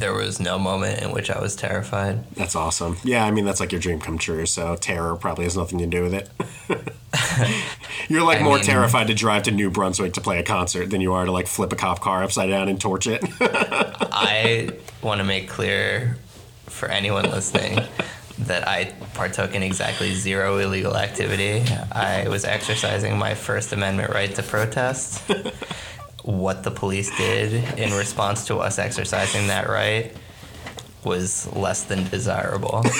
there was no moment in which I was terrified. That's awesome. Yeah, I mean that's like your dream come true. So terror probably has nothing to do with it. You're like I more mean- terrified to drive to New Brunswick to play a concert than you are to like flip a cop car upside down and torch it. I want to make clear for anyone listening that I partook in exactly zero illegal activity. I was exercising my First Amendment right to protest. What the police did in response to us exercising that right was less than desirable.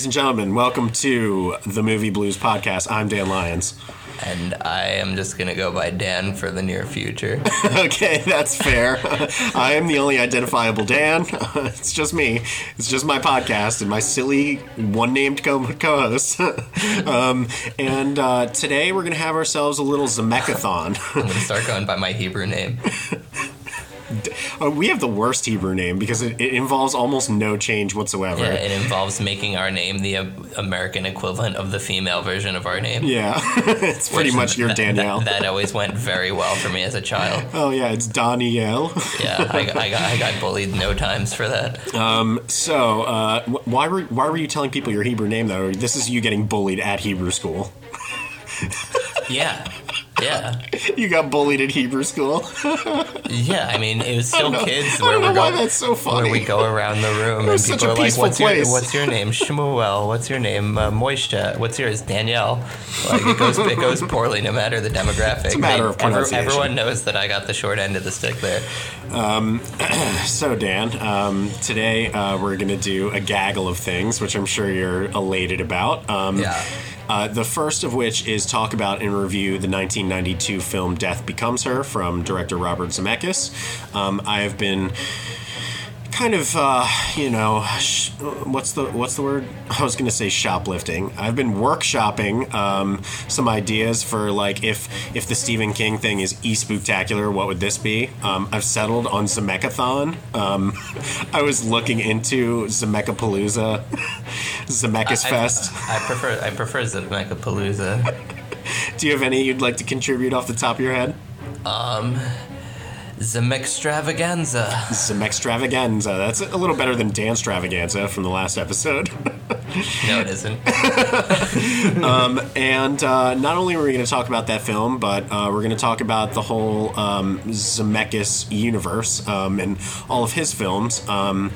ladies and gentlemen, welcome to the Movie Blues Podcast. I'm Dan Lyons. And I am just going to go by Dan for the near future. okay, that's fair. I am the only identifiable Dan. it's just me. It's just my podcast and my silly one named co host. um, and uh, today we're going to have ourselves a little Zemeckithon. I'm going to start going by my Hebrew name. Uh, we have the worst Hebrew name because it, it involves almost no change whatsoever. Yeah, it involves making our name the uh, American equivalent of the female version of our name. Yeah, it's pretty much your that- that- Danielle. That, always went very well for me as a child. oh yeah, it's Danielle. Yeah, I, got- I, got, I got bullied no times for that. so uh, wh- why were why were you telling people your Hebrew name though? This is you getting bullied at Hebrew school. Yeah, yeah, You got bullied at Hebrew school. yeah. I mean, it was still kids where we go. why that's so funny. Where we go around the room and people are like, "What's place." your What's your name? Shmuel. What's your name? Uh, Moishe. What's yours? Danielle. Like it goes it goes poorly no matter the demographic. It's a matter of pronunciation. everyone knows that I got the short end of the stick there. So Dan, um, today uh, we're going to do a gaggle of things, which I'm sure you're elated about. Um, Yeah. Uh, the first of which is talk about and review the 1992 film "Death Becomes Her" from director Robert Zemeckis. Um, I have been kind of uh, you know sh- what's the what's the word? I was going to say shoplifting. I've been workshopping um, some ideas for like if if the stephen king thing is e-spooktacular what would this be? Um, i've settled on zemeckithon um, i was looking into zemechapalooza zemeckis I- fest. I, prefer I prefer Zemekapalooza. do you have any you'd like to contribute off the top of your head Um, Zemextravaganza. Zemextravaganza. That's a little better than Dan Stravaganza from the last episode. No, it isn't. And uh, not only are we going to talk about that film, but uh, we're going to talk about the whole um, Zemeckis universe um, and all of his films, um,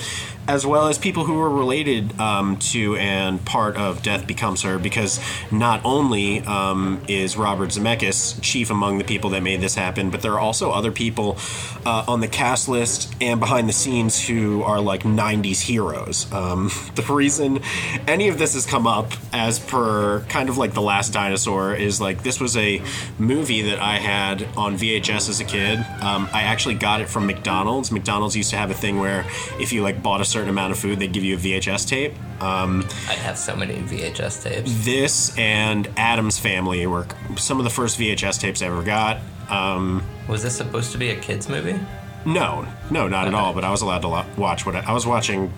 as well as people who are related um, to and part of Death Becomes Her, because not only um, is Robert Zemeckis chief among the people that made this happen, but there are also other people uh, on the cast list and behind the scenes who are like 90s heroes. Um, the reason any of this has come up as per kind of like The Last Dinosaur is like this was a movie that I had on VHS as a kid. Um, I actually got it from McDonald's. McDonald's used to have a thing where if you like bought a certain amount of food, they'd give you a VHS tape. Um, I'd have so many VHS tapes. this and Addams Family were some of the first VHS tapes I ever got. Um, Was this supposed to be a kids movie? no, no, not at all. But I was allowed to lo- watch what I, I was watching.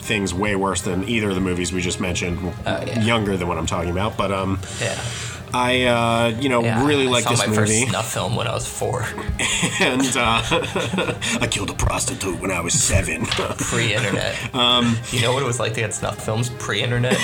Things way worse than either of the movies we just mentioned. Oh, yeah. Younger than what I'm talking about, but um, Yeah. I uh, you know yeah really I like saw this my movie, first snuff film when I was four. and uh, I killed a prostitute when I was seven. Pre-internet. Um, you know what it was like to get snuff films pre-internet?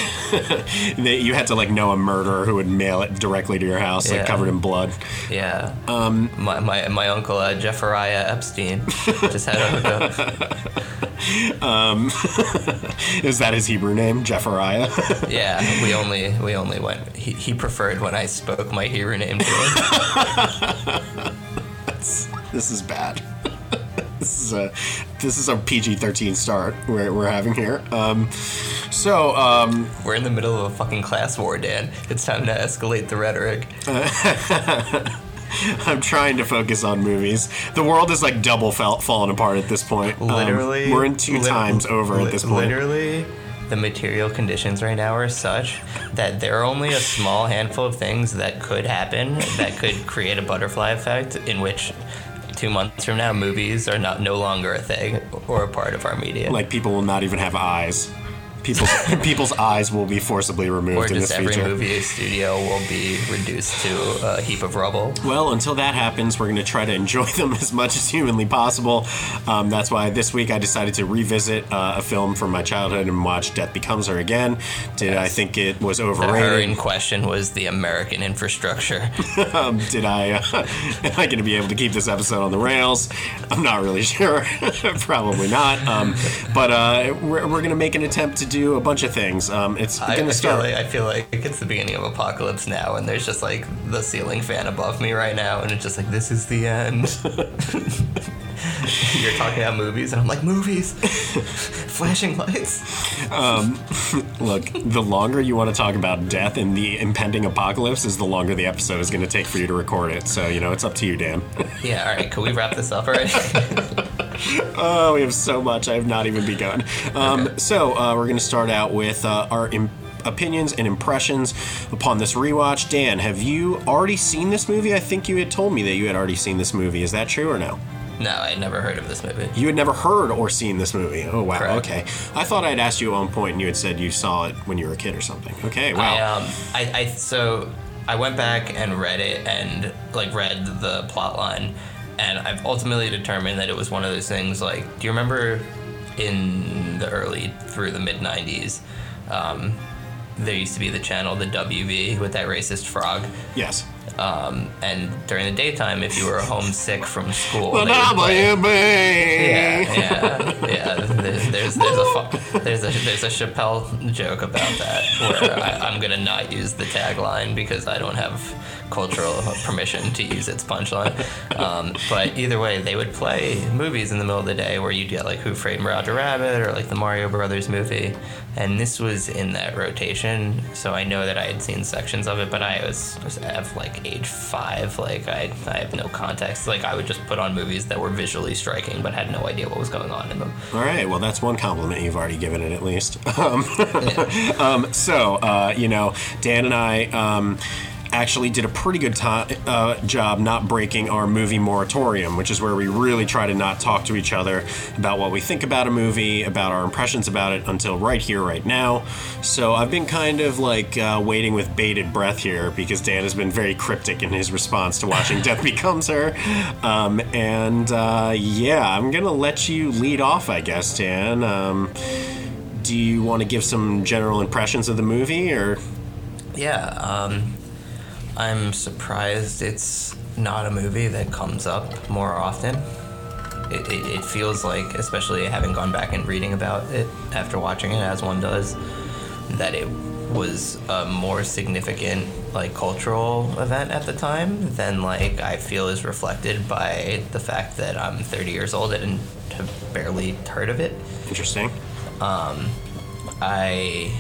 They- you had to like know a murderer who would mail it directly to your house, like covered in blood. Yeah. Um. My my, my uncle uh, Jeffariah Epstein just had a hookup. Is that his Hebrew name, Jeffariah? Yeah. We only we only went. He, he preferred when I spoke my Hebrew name to him. this is bad. this is a this is a PG thirteen start we're, we're having here. Um, so um, We're in the middle of a fucking class war, Dan. It's time to escalate the rhetoric. I'm trying to focus on movies. The world is like double fell, falling apart at this point. Um, Literally, we're in two lit- times over li- at this point. Literally, the material conditions right now are such that there are only a small handful of things that could happen that could create a butterfly effect in which two months from now movies are not no longer a thing or a part of our media. Like people will not even have eyes. People's people's eyes will be forcibly removed or in just this every feature. movie studio will be reduced to a heap of rubble. Well, until that happens, we're going to try to enjoy them as much as humanly possible. Um, that's why this week I decided to revisit uh, a film from my childhood and watch Death Becomes Her again. Did I think it was The her overrated? in question was the American infrastructure. um, did I? Uh, am I going to be able to keep this episode on the rails? I'm not really sure. Probably not. Um, but uh, we're, we're going to make an attempt to do a bunch of things. Um, it's I, going I to feel like I feel like it's the beginning of apocalypse now, and there's just like the ceiling fan above me right now, and it's just like this is the end. You're talking about movies, and I'm like movies, flashing lights. Um, Look, the longer you want to talk about death and the impending apocalypse is the longer the episode is going to take for you to record it. So, you know, it's up to you, Dan. Yeah, all right. Can we wrap this up already? oh, we have so much. I have not even begun. Um, Okay. So, uh, we're going to start out with uh, our Im- opinions and impressions upon this rewatch. Dan, have you already seen this movie? I think you had told me that you had already seen this movie. Is that true or no? No, I never heard of this movie. You had never heard or seen this movie. Oh, wow. Correct. Okay. I thought I'd asked you at one point and you had said you saw it when you were a kid or something. Okay, wow. I um, I, I so I went back and read it and like read the plot line, and I've ultimately determined that it was one of those things. Like, do you remember in the early through the mid '90s? Um, there used to be the channel, the WB, with that racist frog. yes. Um, and during the daytime, if you were homesick from school, play- Yeah, yeah, yeah. There's there's there's a there's a there's a Chappelle joke about that where I, I'm gonna not use the tagline because I don't have cultural permission to use its punchline. Um, but either way, they would play movies in the middle of the day where you'd get like Who Framed Roger Rabbit or like the Mario Brothers movie, and this was in that rotation. So I know that I had seen sections of it, but I was, was at like age five. Like I I have no context. Like I would just put on movies that were visually striking, but had no idea what was going on in them. All right, well, that's one compliment you've already given it, at least. Um, um, so, uh, you know, Dan and I um, actually did a pretty good time, uh, job not breaking our movie moratorium, which is where we really try to not talk to each other about what we think about a movie, about our impressions about it until right here, right now. So, I've been kind of like uh, waiting with bated breath here because Dan has been very cryptic in his response to watching Death Becomes Her. Um, and uh, yeah, I'm going to let you lead off, I guess, Dan. Um, do you want to give some general impressions of the movie or Yeah, um, I'm surprised it's not a movie that comes up more often. It, it, it feels like, especially having gone back and reading about it after watching it, as one does, that it was a more significant like cultural event at the time than like I feel is reflected by the fact that I'm 30 years old and have barely heard of it. interesting? Um, I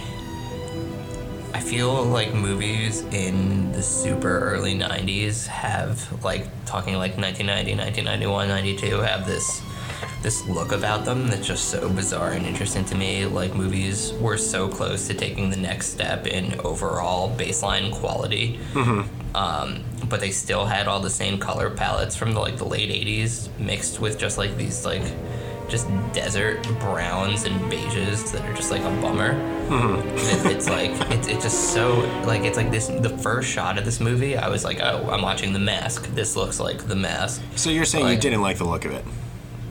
I feel like movies in the super early 90s have like talking like 1990, 1991, 92 have this this look about them that's just so bizarre and interesting to me. Like movies were so close to taking the next step in overall baseline quality. Um, but they still had all the same color palettes from the, like the late 80s mixed with just like these like just desert browns and beiges that are just like a bummer. Mm-hmm. It, it's like it's, it's just so like it's like this the first shot of this movie I was like oh I'm watching The Mask this looks like The Mask So you're saying you didn't like the look of it?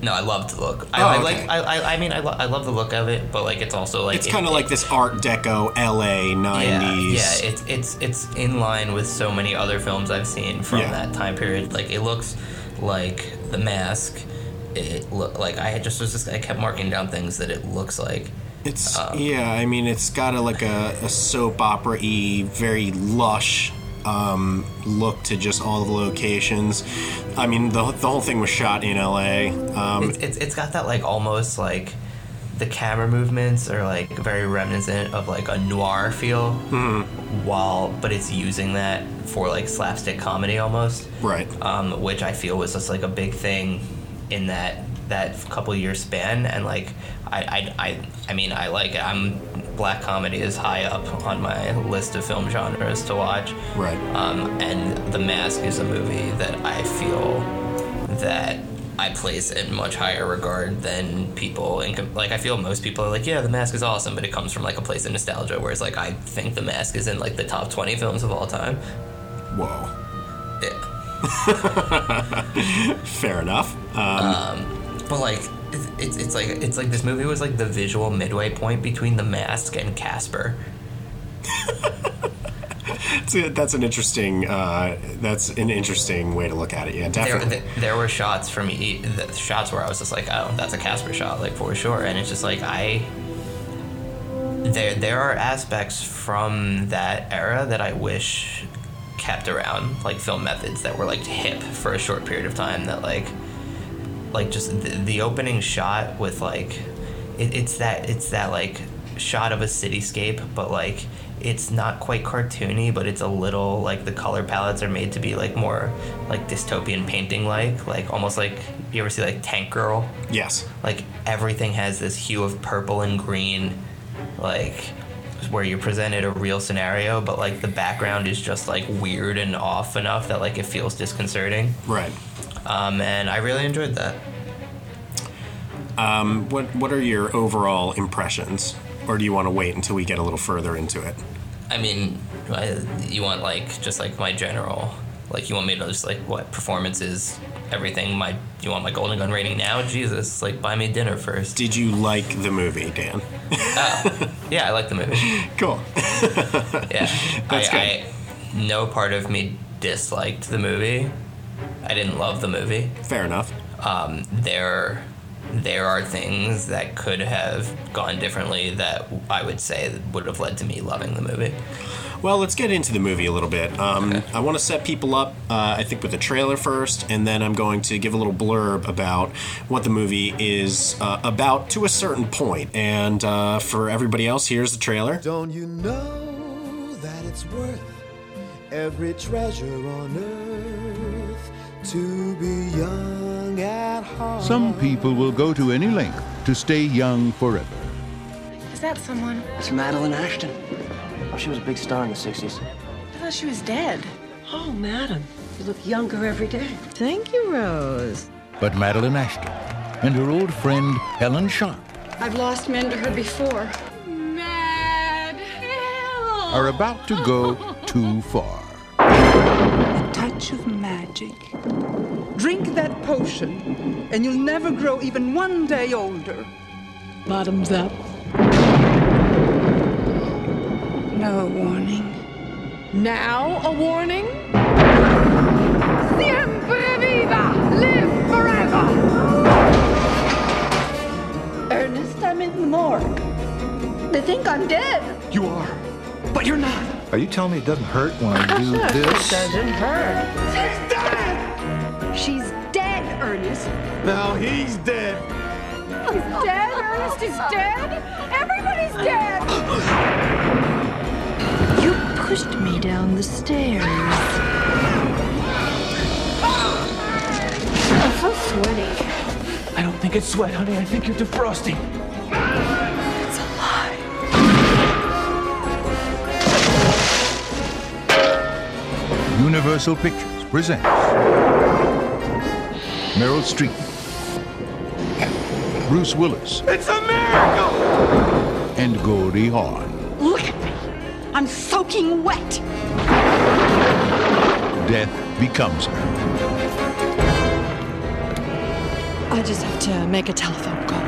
no I loved the look I, Oh, I okay. like I, I, I mean I, lo- I love the look of it but like it's also like It's it- kind of it- like this Art Deco LA 90s. yeah, yeah, it's it's it's in line with so many other films I've seen from Yeah. that time period. Like it looks like The Mask. It look like I just was just I kept marking down things that it looks like. It's Um, yeah. I mean, it's got a like a, a soap opera y, very lush um, look to just all the locations. I mean, the, the whole thing was shot in LA. Um, It's, it's it's got that like almost like the camera movements are like very reminiscent of like a noir feel, while but it's using that for like slapstick comedy almost. right. um, which I feel was just like a big thing in that that couple year span. And like, I, I, I, I mean, I like it. I'm black comedy is high up on my list of film genres to watch. Right. Um, and The Mask is a movie that I feel that. I place in much higher regard than people in like I feel most people are like yeah the mask is awesome but it comes from like a place of nostalgia whereas like I think the mask is in like the top 20 films of all time Whoa. yeah. Fair enough. Um, But like, it's, it's like it's like this movie was like the visual midway point between The Mask and Casper. that's, a- that's an interesting. Uh, that's an interesting way to look at it. Yeah, There, definitely. th- there were shots from e- shots where I was just like, oh, that's a Casper shot, like for sure. And it's just like I. There, there are aspects from that era that I wish kept around, like film methods that were like hip for a short period of time. That like, like just the, the opening shot with like, it, it's that it's that like shot of a cityscape, but like it's not quite cartoony, but it's a little like the color palettes are made to be like more like dystopian painting like, like almost like you ever see like Tank Girl, yes. like everything has this hue of purple and green, like where you're presented a real scenario, but like the background is just like weird and off enough that like it feels disconcerting. Right. Um, and I really enjoyed that. What What are your overall impressions, or do you want to wait until we get a little further into it? I mean, I, you want like just like my general, like you want me to just like what performances, everything. My you want my Golden Gun rating now? Jesus, like buy me dinner first. Did you like the movie, Dan? Yeah, I like the movie. cool. Yeah, That's I, I, no part of me disliked the movie. I didn't love the movie. Fair enough. Um, there, there are things that could have gone differently that I would say would have led to me loving the movie. Well, let's get into the movie a little bit. Um, Okay. I want to set people up, uh, I think, with the trailer first, and then I'm going to give a little blurb about what the movie is uh, about to a certain point. And uh, for everybody else, here's the trailer. Don't you know that it's worth every treasure on earth to be young at heart? Some people will go to any length to stay young forever. Is that someone? It's Madeline Ashton. Oh, she was a big star in the 60s. I thought she was dead. Oh, madam, you look younger every day. Thank you, Rose. But Madeline Ashton and her old friend Helen Sharp I've lost men to her before. Mad hell. are about to go too far. A touch of magic. Drink that potion, and you'll never grow even one day older. Bottoms up. No warning. Now a warning? Siempre viva! Live forever! Ernest, I'm in the morgue. They think I'm dead. You are, but you're not. Are you telling me it doesn't hurt when I do this? It doesn't hurt. She's dead, Ernest. Now he's dead. He's dead? Ernest is dead? Everybody's dead! You pushed me down the stairs. I'm so sweaty. I don't think it's sweat, honey. I think you're defrosting. It's a lie. Universal Pictures presents Meryl Streep, Bruce Willis, It's a miracle! and Goldie Hawn. Look at me. I'm soaking wet. Death becomes her. I just have to make a telephone call.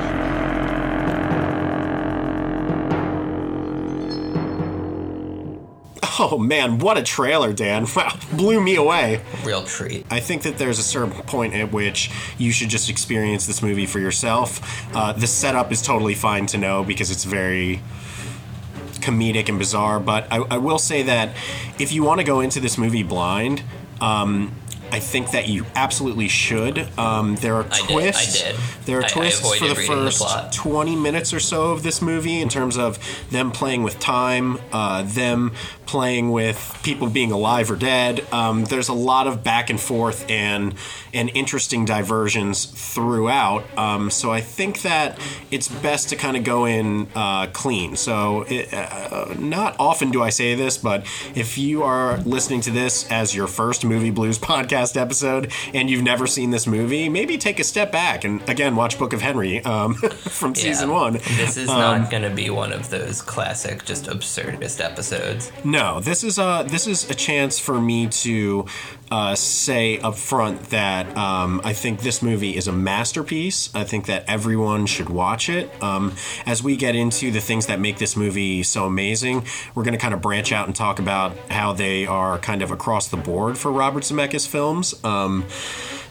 Oh man, what a trailer, Dan! Wow, blew me away. Real treat. I think that there's a certain point at which you should just experience this movie for yourself. Uh, the setup is totally fine to know because it's very comedic and bizarre. But I, I will say that if you want to go into this movie blind, um, I think that you absolutely should. Um, there are I did, I twists. did. There are I- I twists for the reading the first 20 minutes or so of this movie in terms of them playing with time, uh, them playing with people being alive or dead. Um, there's a lot of back and forth and and interesting diversions throughout. Um, so I think that it's best to kind of go in uh, clean. So it, uh, not often do I say this, but if you are listening to this as your first Movie Blues podcast episode and you've never seen this movie, maybe take a step back and again watch Book of Henry um, from season Yeah. one. This is Um, not going to be one of those classic, just absurdist episodes. No, this is a this is a chance for me to uh, say up front that um, I think this movie is a masterpiece. I think that everyone should watch it. Um, as we get into the things that make this movie so amazing, we're going to kind of branch out and talk about how they are kind of across the board for Robert Zemeckis films. Um,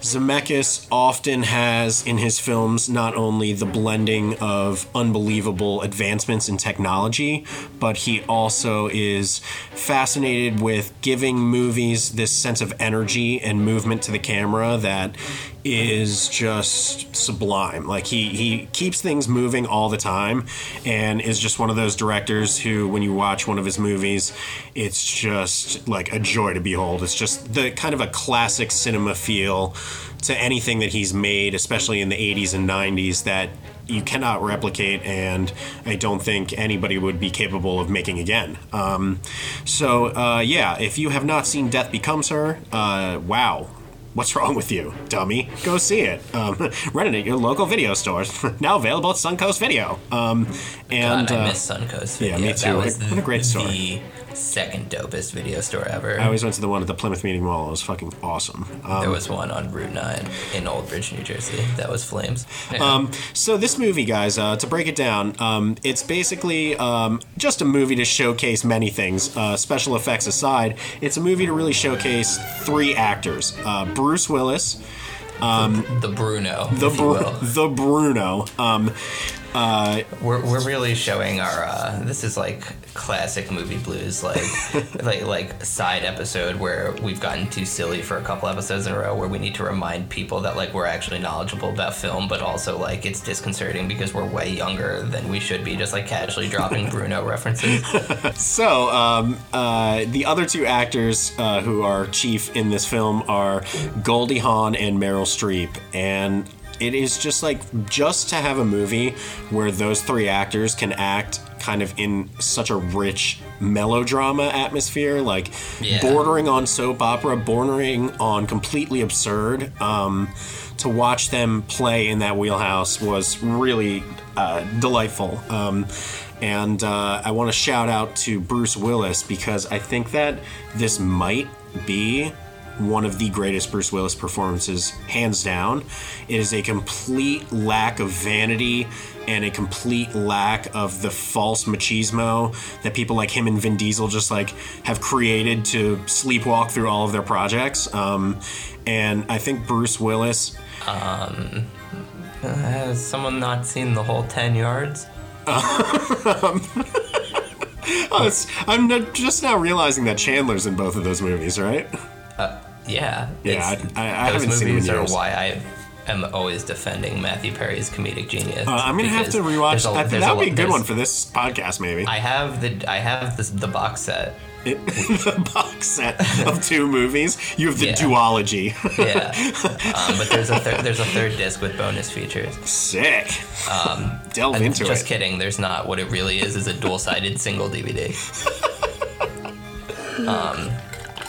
Zemeckis often has in his films not only the blending of unbelievable advancements in technology, but he also is fascinated with giving movies this sense of energy and movement to the camera that is just sublime. Like he he keeps things moving all the time and is just one of those directors who when you watch one of his movies, it's just like a joy to behold. It's just the kind of a classic cinema feel to anything that he's made, especially in the 80s and 90s that you cannot replicate and I don't think anybody would be capable of making again. Um, so uh, yeah, if you have not seen Death Becomes Her, uh, wow. What's wrong with you, dummy? Go see it. Um, rent it at your local video stores. now available at Suncoast Video. Um, and God, I uh, miss Suncoast yeah, me too. That was What a great story. The second dopest video store ever. I always went to the one at the Plymouth Meeting Mall. It was fucking awesome. Um, there was one on Route 9 in Old Bridge, New Jersey. That was Flames. Yeah. Um, so this movie, guys, uh, to break it down, um, it's basically um, just a movie to showcase many things. Uh, special effects aside, it's a movie to really showcase three actors: uh, Bruce Willis, um, the Bruno, the if you will. the Bruno. Um, uh, We're, we're really showing our uh, this is like classic movie blues like like like side episode where we've gotten too silly for a couple episodes in a row where we need to remind people that like we're actually knowledgeable about film but also like it's disconcerting because we're way younger than we should be just like casually dropping Bruno references. so um, uh, the other two actors uh, who are chief in this film are Goldie Hawn and Meryl Streep, and it is just like just to have a movie where those three actors can act kind of in such a rich melodrama atmosphere, like Yeah. bordering on soap opera, bordering on completely absurd. Um, to watch them play in that wheelhouse was really uh, delightful. Um, and uh, I want to shout out to Bruce Willis because I think that this might be one of the greatest Bruce Willis performances, hands down. It is a complete lack of vanity and a complete lack of the false machismo that people like him and Vin Diesel just like have created to sleepwalk through all of their projects. Um, and I think Bruce Willis Um, has someone not seen the whole 10 yards? Um, oh, I'm just now realizing that Chandler's in both of those movies, right? Yeah. Yeah, I- I- I those haven't seen in movies are years. why I am always defending Matthew Perry's comedic genius. Uh, I'm gonna have because to rewatch. there's a- I think there's that would be a good there's- one for this podcast, maybe. I have the I have this, the box set. the box set of two movies. You have the Yeah. duology. Yeah, um, but there's a thir- there's a third disc with bonus features. Sick. Um, Delve and into just it. kidding. There's not. What it really is is a dual sided single DVD. Um,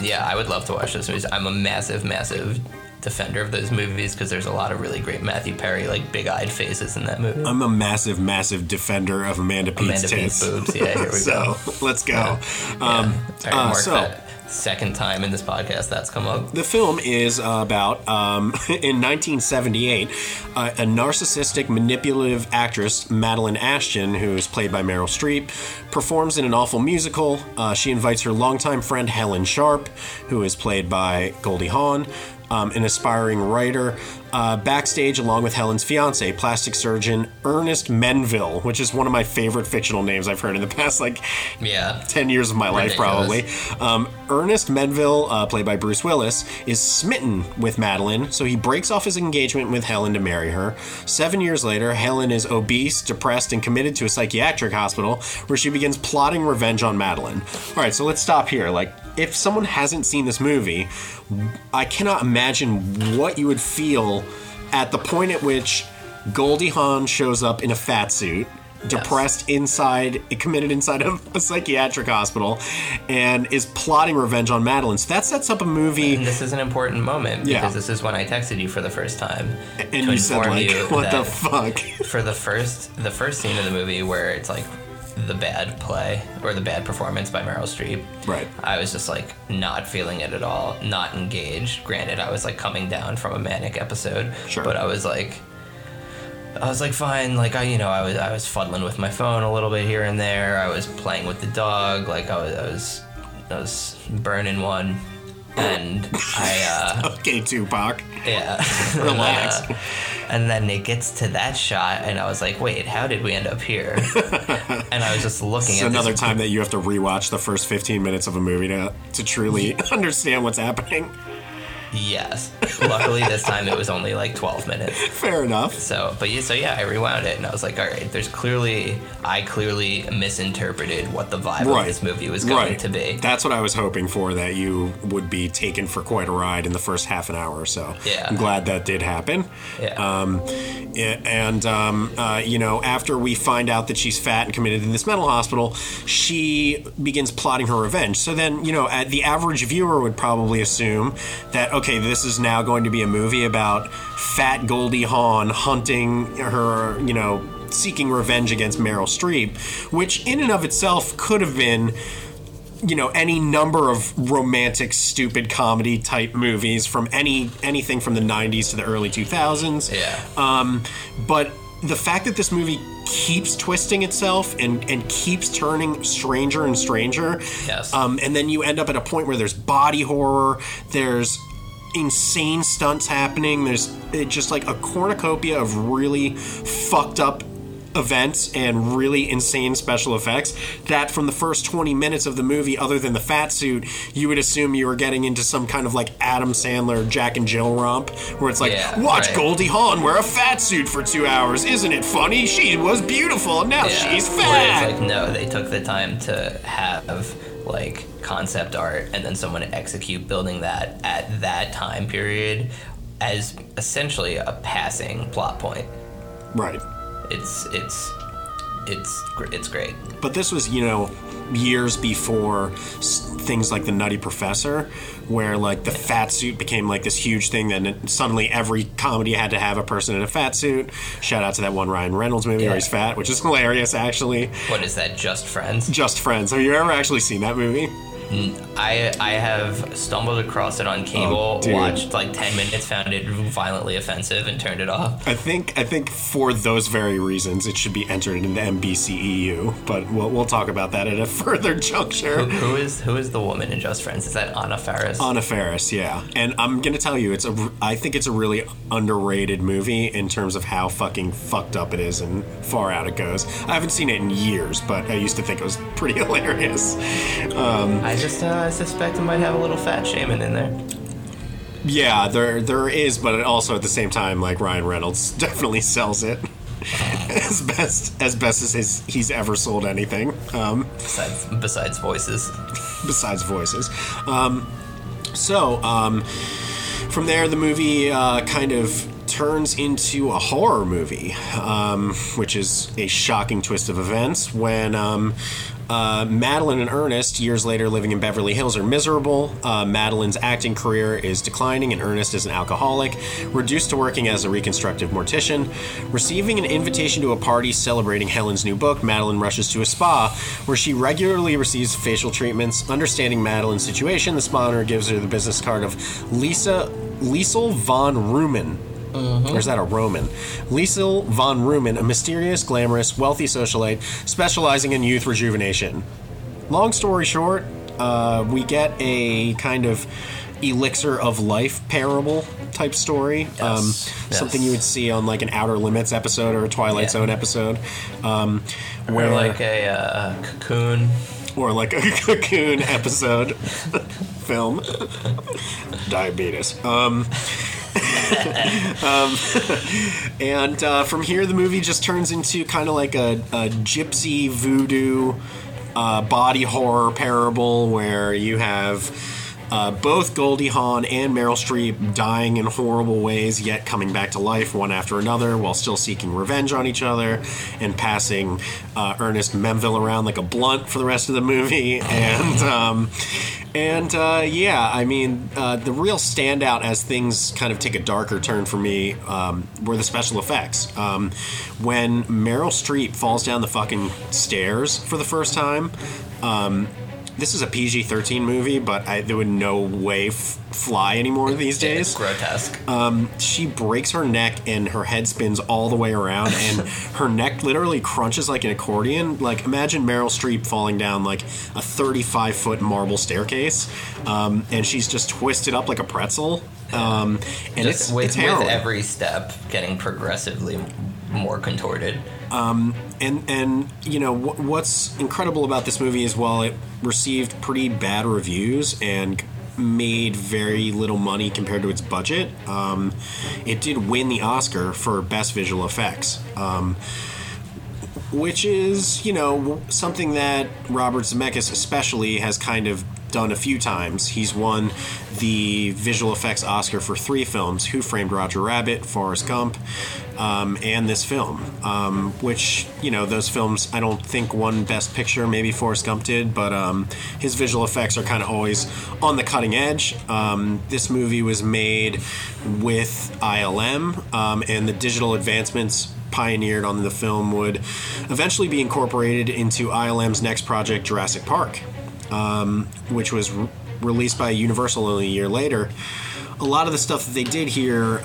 yeah, I would love to watch those movies. I'm a massive, massive defender of those movies because there's a lot of really great Matthew Perry like big eyed faces in that movie. I'm a massive, massive defender of Amanda Peet's Amanda Peet's boobs. Yeah, here we so, go. let's go. Yeah. Um, All right, uh, so, that second time in this podcast that's come up. The film is about, um, in 1978, uh, a narcissistic, manipulative actress, Madeline Ashton, who is played by Meryl Streep, performs in an awful musical. Uh, she invites her longtime friend, Helen Sharp, who is played by Goldie Hawn, um, an aspiring writer. Uh, backstage, along with Helen's fiance, plastic surgeon Ernest Menville, which is one of my favorite fictional names I've heard in the past, like Yeah. 10 years of my life, probably. Um, Ernest Menville, uh, played by Bruce Willis, is smitten with Madeline, so he breaks off his engagement with Helen to marry her. Seven years later, Helen is obese, depressed, and committed to a psychiatric hospital where she begins plotting revenge on Madeline. All right, so let's stop here. Like, if someone hasn't seen this movie, I cannot imagine what you would feel at the point at which Goldie Hawn shows up in a fat suit depressed inside, committed inside of a psychiatric hospital, and is plotting revenge on Madeline. So that sets up a movie. And this is an important moment because Yeah. this is when I texted you for the first time And to you said, like, you what the fuck? for the first the first scene of the movie where it's like the bad play or the bad performance by Meryl Streep. Right. I was just like not feeling it at all, not engaged. Granted, I was like coming down from a manic episode, Sure. but I was like I was like fine, like I you know, I was I was fuddling with my phone a little bit here and there. I was playing with the dog, like I was I was I was burning one and I uh okay, Tupac. yeah. Relax. And, uh, and then it gets to that shot, and I was like, "Wait, how did we end up here?" and I was just looking It's at another time that you have to rewatch the first 15 minutes of a movie to, to truly understand what's happening. Yes. Luckily, this time it was only like 12 minutes. Fair enough. So, but yeah, so yeah, I rewound it, and I was like, "All right, there's clearly, I clearly misinterpreted what the vibe of this movie was going right. to be." That's what I was hoping for, that you would be taken for quite a ride in the first half an hour or so. Yeah. I'm glad that did happen. Yeah. Um, and, um, uh, you know, after we find out that she's fat and committed in this mental hospital, she begins plotting her revenge. So then, you know, at the average viewer would probably assume that, okay, this is now going to be a movie about fat Goldie Hawn hunting her, you know, seeking revenge against Meryl Streep, which in and of itself could have been you know any number of romantic stupid comedy type movies from any anything from the 90s to the early 2000s Yeah. um, but the fact that this movie keeps twisting itself and, and keeps turning stranger and stranger Yes. um, and then you end up at a point where there's body horror there's insane stunts happening. There's just like a cornucopia of really fucked up events and really insane special effects that from the first 20 minutes of the movie other than the fat suit you would assume you were getting into some kind of like adam sandler jack and jill romp where it's like Yeah, watch right. goldie hawn wear a fat suit for two hours. Isn't it funny? She was beautiful. And now Yeah. she's fat. like, no, they took the time to have like concept art and then someone execute building that at that time period as essentially a passing plot point. right It's it's it's it's great. But this was, you know, years before things like the Nutty Professor, where like the fat suit became like this huge thing. That suddenly every comedy had to have a person in a fat suit. Shout out to that one Ryan Reynolds movie where he's fat, which is hilarious actually. What is that? Just Friends? Just Friends. Have you ever actually seen that movie? I I have stumbled across it on cable, Oh, watched like ten minutes, found it violently offensive, and turned it off. I think I think for those very reasons it should be entered into MBCEU, but we'll, we'll talk about that at a further juncture. Who, who is who is the woman in Just Friends? Is that Anna Faris? Anna Faris, yeah. And I'm gonna tell you, it's a. I think it's a really underrated movie in terms of how fucking fucked up it is and far out it goes. I haven't seen it in years, but I used to think it was pretty hilarious. Um, I just uh, I suspect it might have a little fat shaman in there. yeah, there there is, but also at the same time, like Ryan Reynolds definitely sells it as best as best as his, he's ever sold anything. Um, Besides besides voices. besides voices. Um, so, um, from there, the movie uh, kind of turns into a horror movie, um, which is a shocking twist of events when. Um, uh, Madeline and Ernest, years later living in Beverly Hills, are miserable. Uh, Madeline's acting career is declining, and Ernest is an alcoholic, reduced to working as a reconstructive mortician. Receiving an invitation to a party celebrating Helen's new book, Madeline rushes to a spa where she regularly receives facial treatments. Understanding Madeline's situation, the spa owner gives her the business card of Lisa Liesel von Rumen. Or is that a Roman? Liesel von Rumen, a mysterious, glamorous, wealthy socialite specializing in youth rejuvenation. Long story short, uh, we get a kind of elixir of life parable type story. Um, Yes. Something you would see on like an Outer Limits episode or a Twilight Yeah. Zone episode. Um, where Or like a uh, cocoon. or like a cocoon episode film diabetes um, um, and uh, from here the movie just turns into kind of like a, a gypsy voodoo uh, body horror parable where you have uh, both Goldie Hawn and Meryl Streep dying in horrible ways, yet coming back to life one after another while still seeking revenge on each other and passing uh, Ernest Menville around like a blunt for the rest of the movie. And um, and uh, yeah, I mean, uh, the real standout as things kind of take a darker turn for me um, were the special effects. Um, when Meryl Streep falls down the fucking stairs for the first time. This is a PG 13 movie, but I, there would no way f- fly anymore these days. It's grotesque. Um, she breaks her neck and her head spins all the way around, and her neck literally crunches like an accordion. Like, imagine Meryl Streep falling down like a 35 foot marble staircase, um, and she's just twisted up like a pretzel. Um, and Just it's, with, it's with every step getting progressively more contorted. Um, and and you know wh- what's incredible about this movie is while it received pretty bad reviews and made very little money compared to its budget, um, it did win the Oscar for best visual effects. Um, which is, you know, something that Robert Zemeckis especially has kind of done a few times. He's won the visual effects Oscar for three films Who Framed Roger Rabbit, Forrest Gump, um, and this film. Um, which, you know, those films, I don't think won Best Picture, maybe Forrest Gump did, but um, his visual effects are kind of always on the cutting edge. Um, this movie was made with ILM, um, and the digital advancements pioneered on the film would eventually be incorporated into ILM's next project, Jurassic Park, um, which was re- released by Universal only a year later. A lot of the stuff that they did here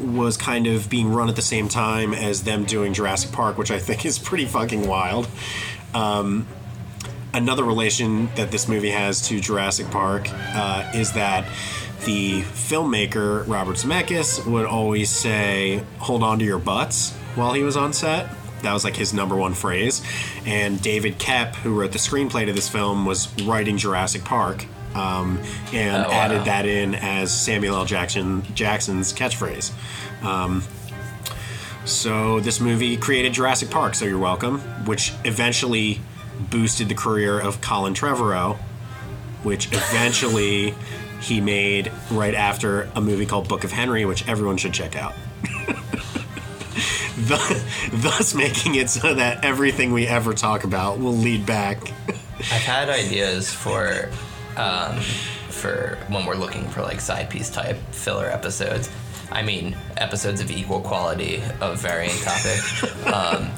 was kind of being run at the same time as them doing Jurassic Park, which I think is pretty fucking wild. Um, another relation that this movie has to Jurassic Park uh, is that the filmmaker Robert Zemeckis would always say, "Hold on to your butts" while he was on set. That was like his number one phrase. And David Koepp, who wrote the screenplay to this film, was writing Jurassic Park um, and Oh, wow. added that in as Samuel L. Jackson Jackson's catchphrase. Um, so this movie created Jurassic Park, so you're welcome, which eventually boosted the career of Colin Trevorrow, which eventually he made right after a movie called Book of Henry, which everyone should check out. Thus- Thus making it so that everything we ever talk about will lead back. I've had ideas for um, for when we're looking for like side piece type filler episodes. I mean, episodes of equal quality of varying topic. um,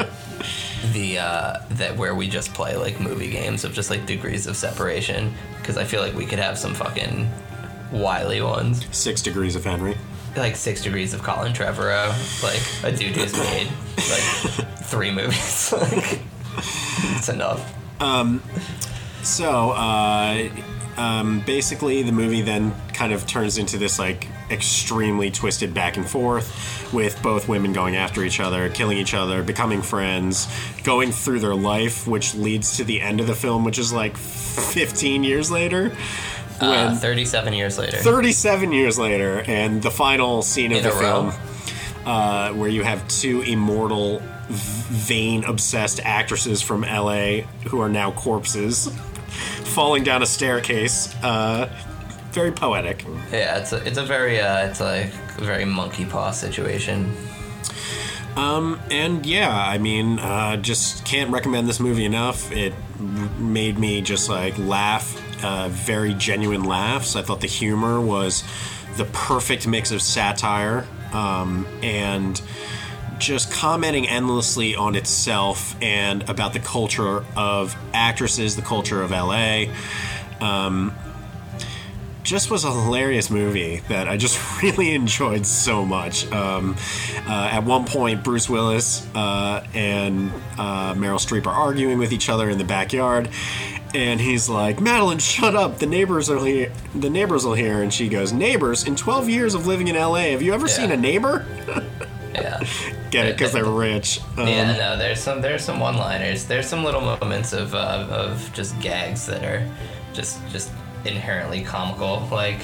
the uh, that where we just play like movie games of just like degrees of separation because I feel like we could have some fucking wily ones. Six degrees of Henry. Like six degrees of Colin Trevorrow, like a dude who's made like three movies. like, it's enough. Um, so, uh, um, basically, the movie then kind of turns into this like extremely twisted back and forth with both women going after each other, killing each other, becoming friends, going through their life, which leads to the end of the film, which is like 15 years later. Uh, 37 years later. 37 years later, and the final scene of In the film, uh, where you have two immortal, vain, obsessed actresses from LA who are now corpses falling down a staircase. Uh, very poetic. Yeah, it's a, it's a very uh, it's like a very monkey paw situation. Um, and yeah, I mean, uh, just can't recommend this movie enough. It made me just like laugh, uh, very genuine laughs. I thought the humor was the perfect mix of satire um, and just commenting endlessly on itself and about the culture of actresses, the culture of LA. Um, just was a hilarious movie that I just really enjoyed so much. Um, uh, at one point, Bruce Willis uh, and uh, Meryl Streep are arguing with each other in the backyard, and he's like, "Madeline, shut up! The neighbors are here. The neighbors will hear." And she goes, "Neighbors? In 12 years of living in LA, have you ever seen a neighbor?" Yeah. Get it? Because they're rich. Um, yeah, no, there's some there's some one-liners. There's some little moments of uh, of just gags that are just just inherently comical. Like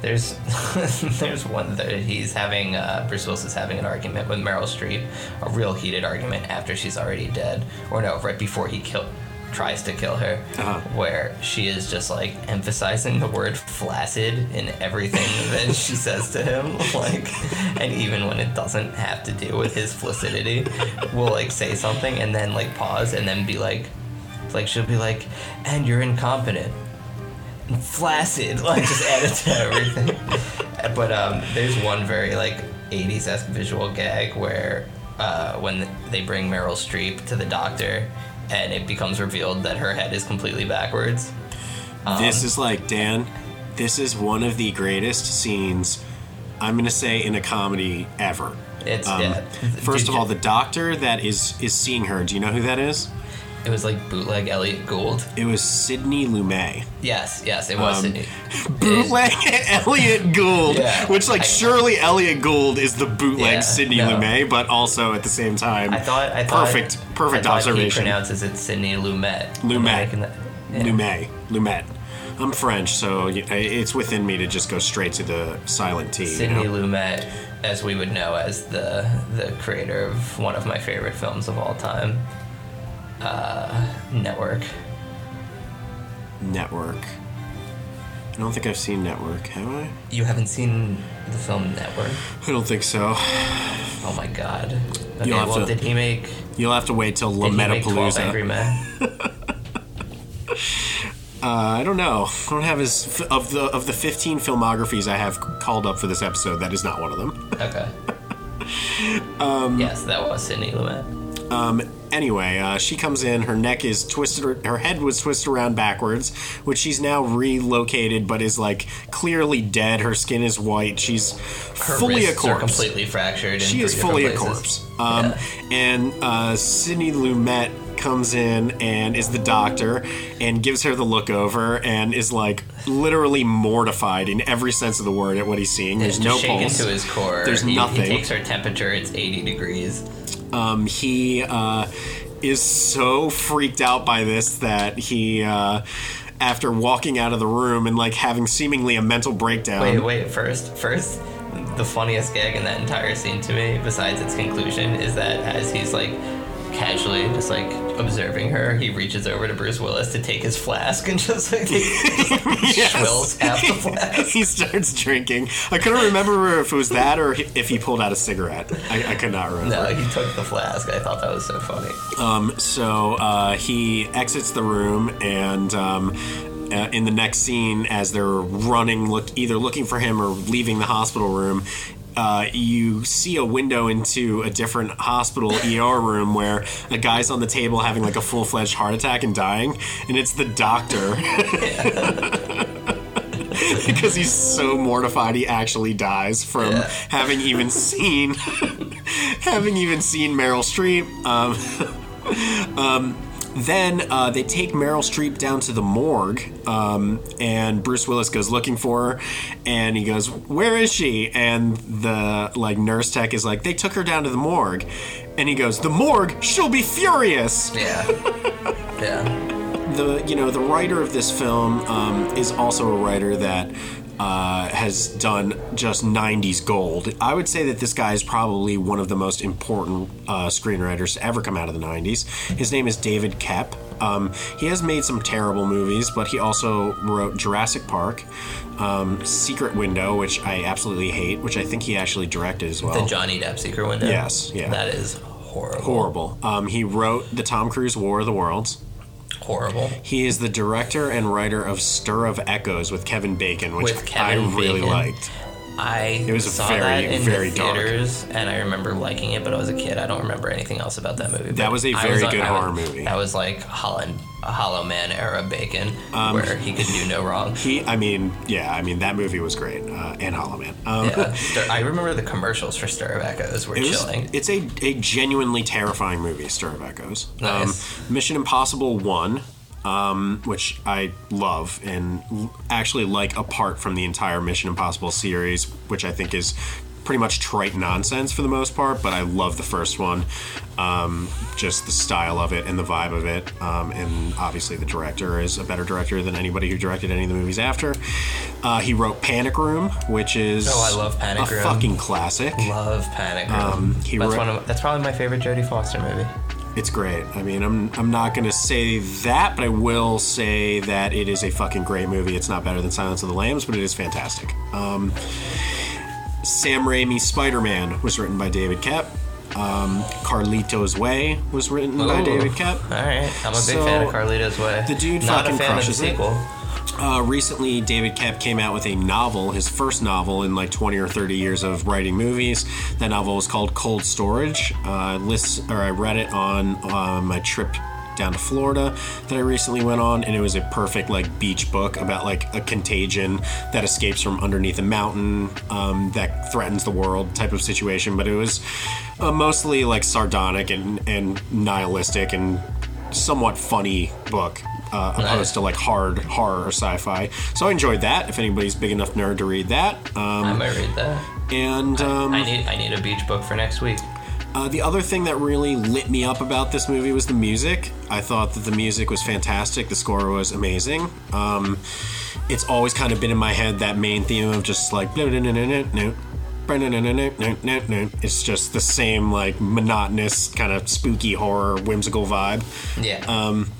there's there's one that he's having uh, Bruce Willis is having an argument with Meryl Streep, a real heated argument after she's already dead, or no, right before he kill tries to kill her, Uh-huh. where she is just like emphasizing the word flaccid in everything that she says to him, like, and even when it doesn't have to do with his flaccidity, will like say something and then like pause and then be like, like she'll be like, and you're incompetent, and flaccid, like just add it to everything. but um, there's one very like 80s esque visual gag where uh, when they bring Meryl Streep to the doctor and it becomes revealed that her head is completely backwards. Um, this is like Dan. This is one of the greatest scenes. I'm gonna say in a comedy ever. It's Um, yeah. First of all, the doctor that is is seeing her. Do you know who that is? It was like bootleg Elliot Gould. It was Sidney Lumet. Yes, yes, it was. Um, Sidney. Bootleg Elliot Gould, Yeah. which like I- surely Elliot Gould is the bootleg Yeah, Sidney no. Lumet, but also at the same time, I thought. I thought. perfect, perfect I thought He observation. pronounces it Sidney Lumet. Lumet. Am I making that- yeah. Lumet, Lumet. I'm French, so y- it's within me to just go straight to the silent T. you Sidney know? Lumet, as we would know as the the creator of one of my favorite films of all time, uh, Network. Network. I don't think I've seen Network, have I? You haven't seen the film Network? I don't think so. Oh my god. Okay, You'll have well, to- did he make? You'll have to wait till Did he make Twelve Angry Men? Uh, I don't know. I don't have his of the of the 15 filmographies I have called up for this episode. That is not one of them. Okay. Um, yes, that was Sidney Lumet. Um, anyway, uh, she comes in. Her neck is twisted. Her head was twisted around backwards, which she's now relocated, but is like clearly dead. Her skin is white. She's Her fully a corpse. completely fractured. She is fully a corpse. Um, And uh, Sidney Lumet comes in and is the doctor and gives her the look over and is like literally mortified in every sense of the word at what he's seeing. There's no shaken pulse. to his core. There's he, nothing. He takes her temperature. It's 80 degrees. Um, he uh, is so freaked out by this that he, uh, after walking out of the room and like having seemingly a mental breakdown. Wait, wait. First, first, the funniest gag in that entire scene to me, besides its conclusion, is that as he's like casually just like observing her, he reaches over to Bruce Willis to take his flask and just like just swills half the flask. he starts drinking. I couldn't remember if it was that or if he pulled out a cigarette. I, I could not remember. No, he took the flask. I thought that was so funny. Um, so uh, he exits the room, and um, uh, in the next scene, as they're running, look either looking for him or leaving the hospital room. Uh, you see a window into a different hospital ER room where a guy's on the table having like a full fledged heart attack and dying, and it's the doctor. because he's so mortified he actually dies from Yeah. having even seen having even seen Meryl Streep. Um, um, then uh, they take Meryl Streep down to the morgue, um, and Bruce Willis goes looking for her, and he goes, "Where is she?" And the like nurse tech is like, "They took her down to the morgue," and he goes, "The morgue? She'll be furious." Yeah. Yeah. the you know the writer of this film um, is also a writer that uh, has done just 90s gold. I would say that this guy is probably one of the most important uh, screenwriters to ever come out of the 90s. His name is David Koepp. Um, he has made some terrible movies, but he also wrote Jurassic Park, um, Secret Window, which I absolutely hate, which I think he actually directed as well. The Johnny Depp secret window. Yes, yeah. That is horrible. Horrible. Um, he wrote the Tom Cruise War of the Worlds. Horrible. He is the director and writer of Stir of Echoes with Kevin Bacon, which With Kevin I really Bacon. liked. I It was saw very, that in very the dark. theaters, and I remember liking it. But I was a kid. I don't remember anything else about that movie. That was a very on- good I horror was- movie. That was like Holland, a Hollow Man era Bacon, Um, where he could do no wrong. He, I mean, yeah, I mean that movie was great, uh, and Hollow Man. Um, Yeah, I remember the commercials for Stir of Echoes were It was, chilling. it's a, a genuinely terrifying movie, Stir of Echoes. Nice. Um, Mission Impossible 1 um, which I love and actually like apart from the entire Mission Impossible series, which I think is pretty much trite nonsense for the most part, but I love the first one. Um, just the style of it and the vibe of it. Um, and obviously, the director is a better director than anybody who directed any of the movies after. Uh, he wrote Panic Room, which is Oh, I love Panic a Room. fucking classic. Love Panic Room. Um, he that's wrote- one of that's probably my favorite Jodie Foster movie. It's great. I mean, I'm I'm not going to say that, but I will say that it is a fucking great movie. It's not better than Silence of the Lambs, but it is fantastic. Um, Sam Raimi's Spider-Man was written by David Koepp. Um, Carlito's Way was written by David Koepp. All right, I'm a big So, fan of Carlito's Way. the dude not fucking a fan of the crushes it. Uh, recently, David Koepp came out with a novel, his first novel in like 20 or 30 years of writing movies. That novel was called Cold Storage. Uh, lists, or I read it on uh, my trip down to Florida that I recently went on, and it was a perfect like beach book about like a contagion that escapes from underneath a mountain um, that threatens the world type of situation. But it was uh, mostly like sardonic and, and nihilistic and somewhat funny book uh, opposed to like hard horror or sci-fi. So I enjoyed that. If anybody's big enough nerd to read that, um, I might read that. and um, I need I need a beach book for next week. uh, the other thing that really lit me up about this movie was the music. I thought that the music was fantastic. The score was amazing. Um, it's always kind of been in my head that main theme of just like no no no no no no. it's just the same like monotonous kind of spooky horror whimsical vibe. Yeah. Um,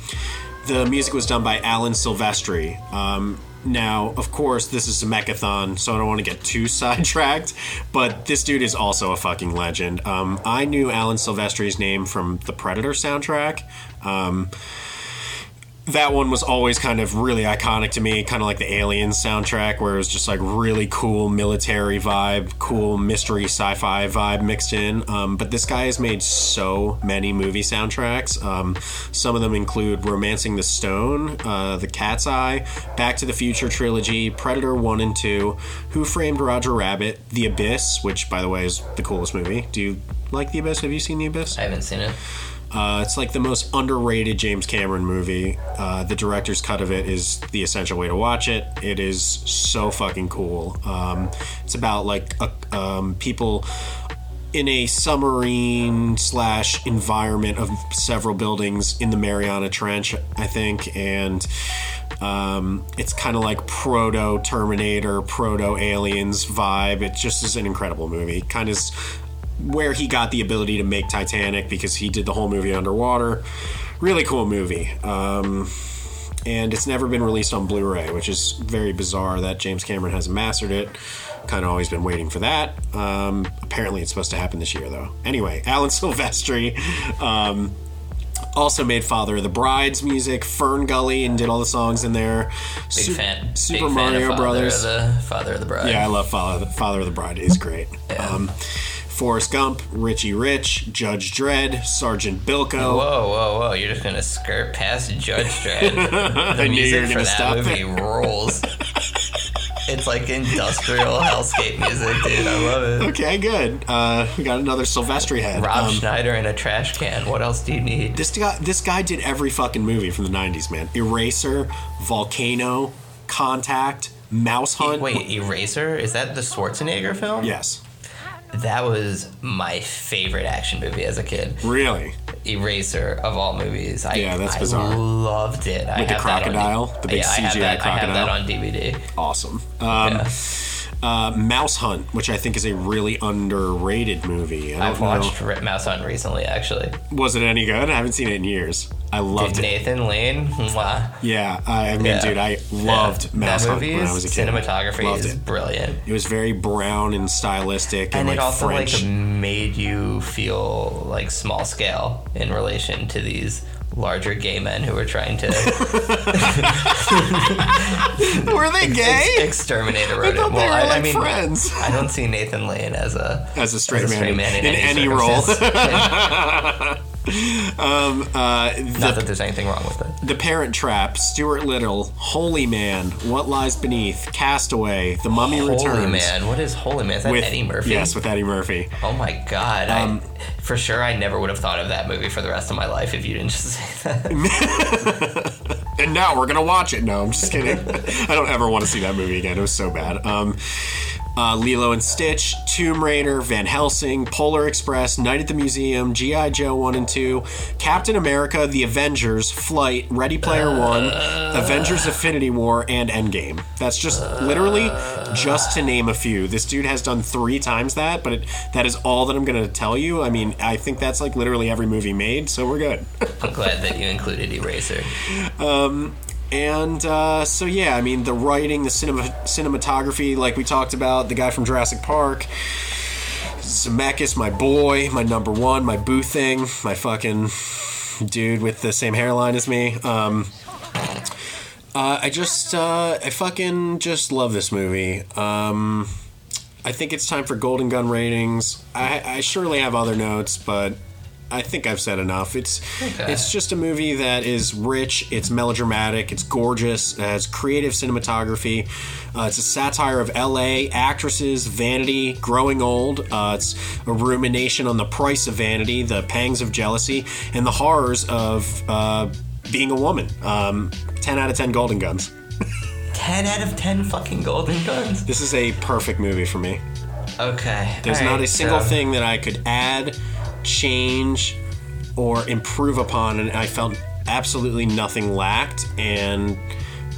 the music was done by Alan Silvestri. Um, now, of course, this is a Zemeckithon, so I don't want to get too sidetracked, but this dude is also a fucking legend. Um, I knew Alan Silvestri's name from the Predator soundtrack. Um, that one was always kind of really iconic to me, kind of like the Alien soundtrack, where it was just like really cool military vibe, cool mystery sci fi vibe mixed in. Um, but this guy has made so many movie soundtracks. Um, some of them include Romancing the Stone, uh, The Cat's Eye, Back to the Future trilogy, Predator 1 and 2, Who Framed Roger Rabbit, The Abyss, which, by the way, is the coolest movie. Do you like The Abyss? Have you seen The Abyss? I haven't seen it. Uh, it's like the most underrated James Cameron movie. Uh, the director's cut of it is the essential way to watch it. It is so fucking cool. Um, it's about like a, um, people in a submarine slash environment of several buildings in the Mariana Trench, I think, and um, it's kind of like proto Terminator, proto Aliens vibe. It just is an incredible movie. Kind of where he got the ability to make Titanic because he did the whole movie underwater. Really cool movie. Um, and it's never been released on Blu-ray, which is very bizarre that James Cameron hasn't mastered it. Kind of always been waiting for that. Um, apparently, it's supposed to happen this year, though. Anyway, Alan Silvestri um, also made Father of the Bride's music, Fern Gully, and did all the songs in there. Big Su- fan. Super big fan Mario Father Brothers. Of the Father of the Bride. Yeah, I love Father, Father of the Bride. is great. Um, Forrest Gump, Richie Rich, Judge Dredd, Sergeant Bilko. Whoa, whoa, whoa! You're just gonna skirt past Judge Dredd. The knew you were music for that movie there. rules. it's like industrial hellscape music, dude. I love it. Okay, good. Uh, we got another Silvestri head. Rob Um, Schneider in a trash can. What else do you need? This guy, this guy did every fucking movie from the '90s, man. Eraser, Volcano, Contact, Mouse Hunt. Wait, Eraser? Is that the Schwarzenegger film? Yes. That was my favorite action movie as a kid. Really? Eraser of all movies. I, Yeah, that's I bizarre. loved it. I With the that on crocodile? The big yeah, I CGI that, I have that crocodile? on DVD. Awesome. Um, uh, Mouse Hunt, which I think is a really underrated movie. I know- watched Mouse Hunt recently, actually. Was it any good? I haven't seen it in years. I loved Dude, it. Nathan Lane, mwah. Yeah, I I mean, Yeah. dude, I loved Yeah. Mouse Hunt when I was a kid. Cinematography Loved is it. brilliant. It was very brown and stylistic, and, And like it also French. like made you feel like small scale in relation to these larger gay men who were trying to Were they gay? ex- exterminate a I rodent. thought they well, were I, I mean, friends. I don't see Nathan Lane as a As a straight man in- in, in any, any role. Um, uh, Not that there's anything wrong with it. The Parent Trap, Stuart Little, Holy Man, What Lies Beneath, Castaway, The Mummy Holy Returns. man, what is Holy Man? Is that with Eddie Murphy? Yes, with Eddie Murphy. Oh my god! Um, I, for sure, I never would have thought of that movie for the rest of my life if you didn't just say that. And now we're gonna watch it. No, I'm just kidding. I don't ever want to see that movie again. It was so bad. Um, uh, Lilo and Stitch, Tomb Raider, Van Helsing, Polar Express, Night at the Museum, G.I. Joe 1 and 2, Captain America, The Avengers, Flight, Ready Player One, Avengers Infinity War, and Endgame. That's just literally just to name a few. This dude has done three times that, but it, that is all that I'm going to tell you. I mean, I think that's like literally every movie made, so we're good. I'm glad that you included Eraser. Um, and uh, so yeah, I mean the writing, the cinema, cinematography, like we talked about, the guy from Jurassic Park, Zemeckis, my boy, my number one, my boo thing, my fucking dude with the same hairline as me. Um, uh, I just, uh, I fucking just love this movie. Um, I think it's time for Golden Gun ratings. I, I surely have other notes, but I think I've said enough. It's Okay. it's just a movie that is rich. It's melodramatic. It's gorgeous. It has creative cinematography. Uh, it's a satire of L.A. actresses, vanity, growing old. Uh, it's a rumination on the price of vanity, the pangs of jealousy, and the horrors of uh, being a woman. Um, ten out of ten Golden Guns. 10 out of 10 fucking Golden Guns. This is a perfect movie for me. Okay. There's not a single so- thing that I could add, change, or improve upon, and I felt absolutely nothing lacked. And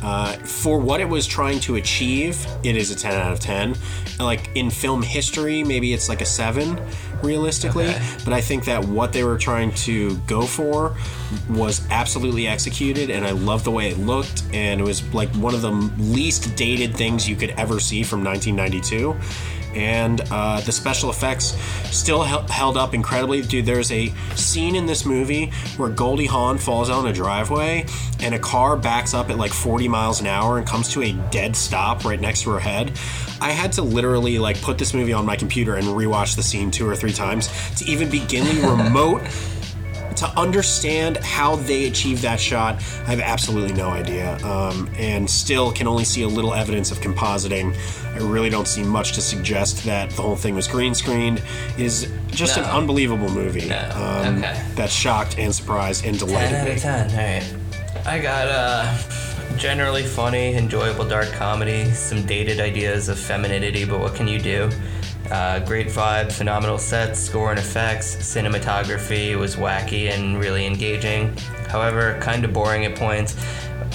uh, for what it was trying to achieve, it is a 10 out of 10. Like in film history, maybe it's like a 7 realistically, Okay. but I think that what they were trying to go for was absolutely executed, and I love the way it looked, and it was like one of the least dated things you could ever see from 1992 and uh, the special effects still hel- held up incredibly. Dude, there's a scene in this movie where Goldie Hawn falls down a driveway and a car backs up at like 40 miles an hour and comes to a dead stop right next to her head. I had to literally like put this movie on my computer and rewatch the scene two or three times to even begin the remote to understand how they achieved that shot, I have absolutely no idea, um, and still can only see a little evidence of compositing. I really don't see much to suggest that the whole thing was green screened. It is just an unbelievable movie um, Okay. that shocked and surprised and delighted 10 delighted out me. of 10. All right. I got uh, generally funny, enjoyable dark comedy, some dated ideas of femininity, but what can you do? Uh, great vibe, phenomenal sets, score and effects, cinematography was wacky and really engaging. However, kind of boring at points.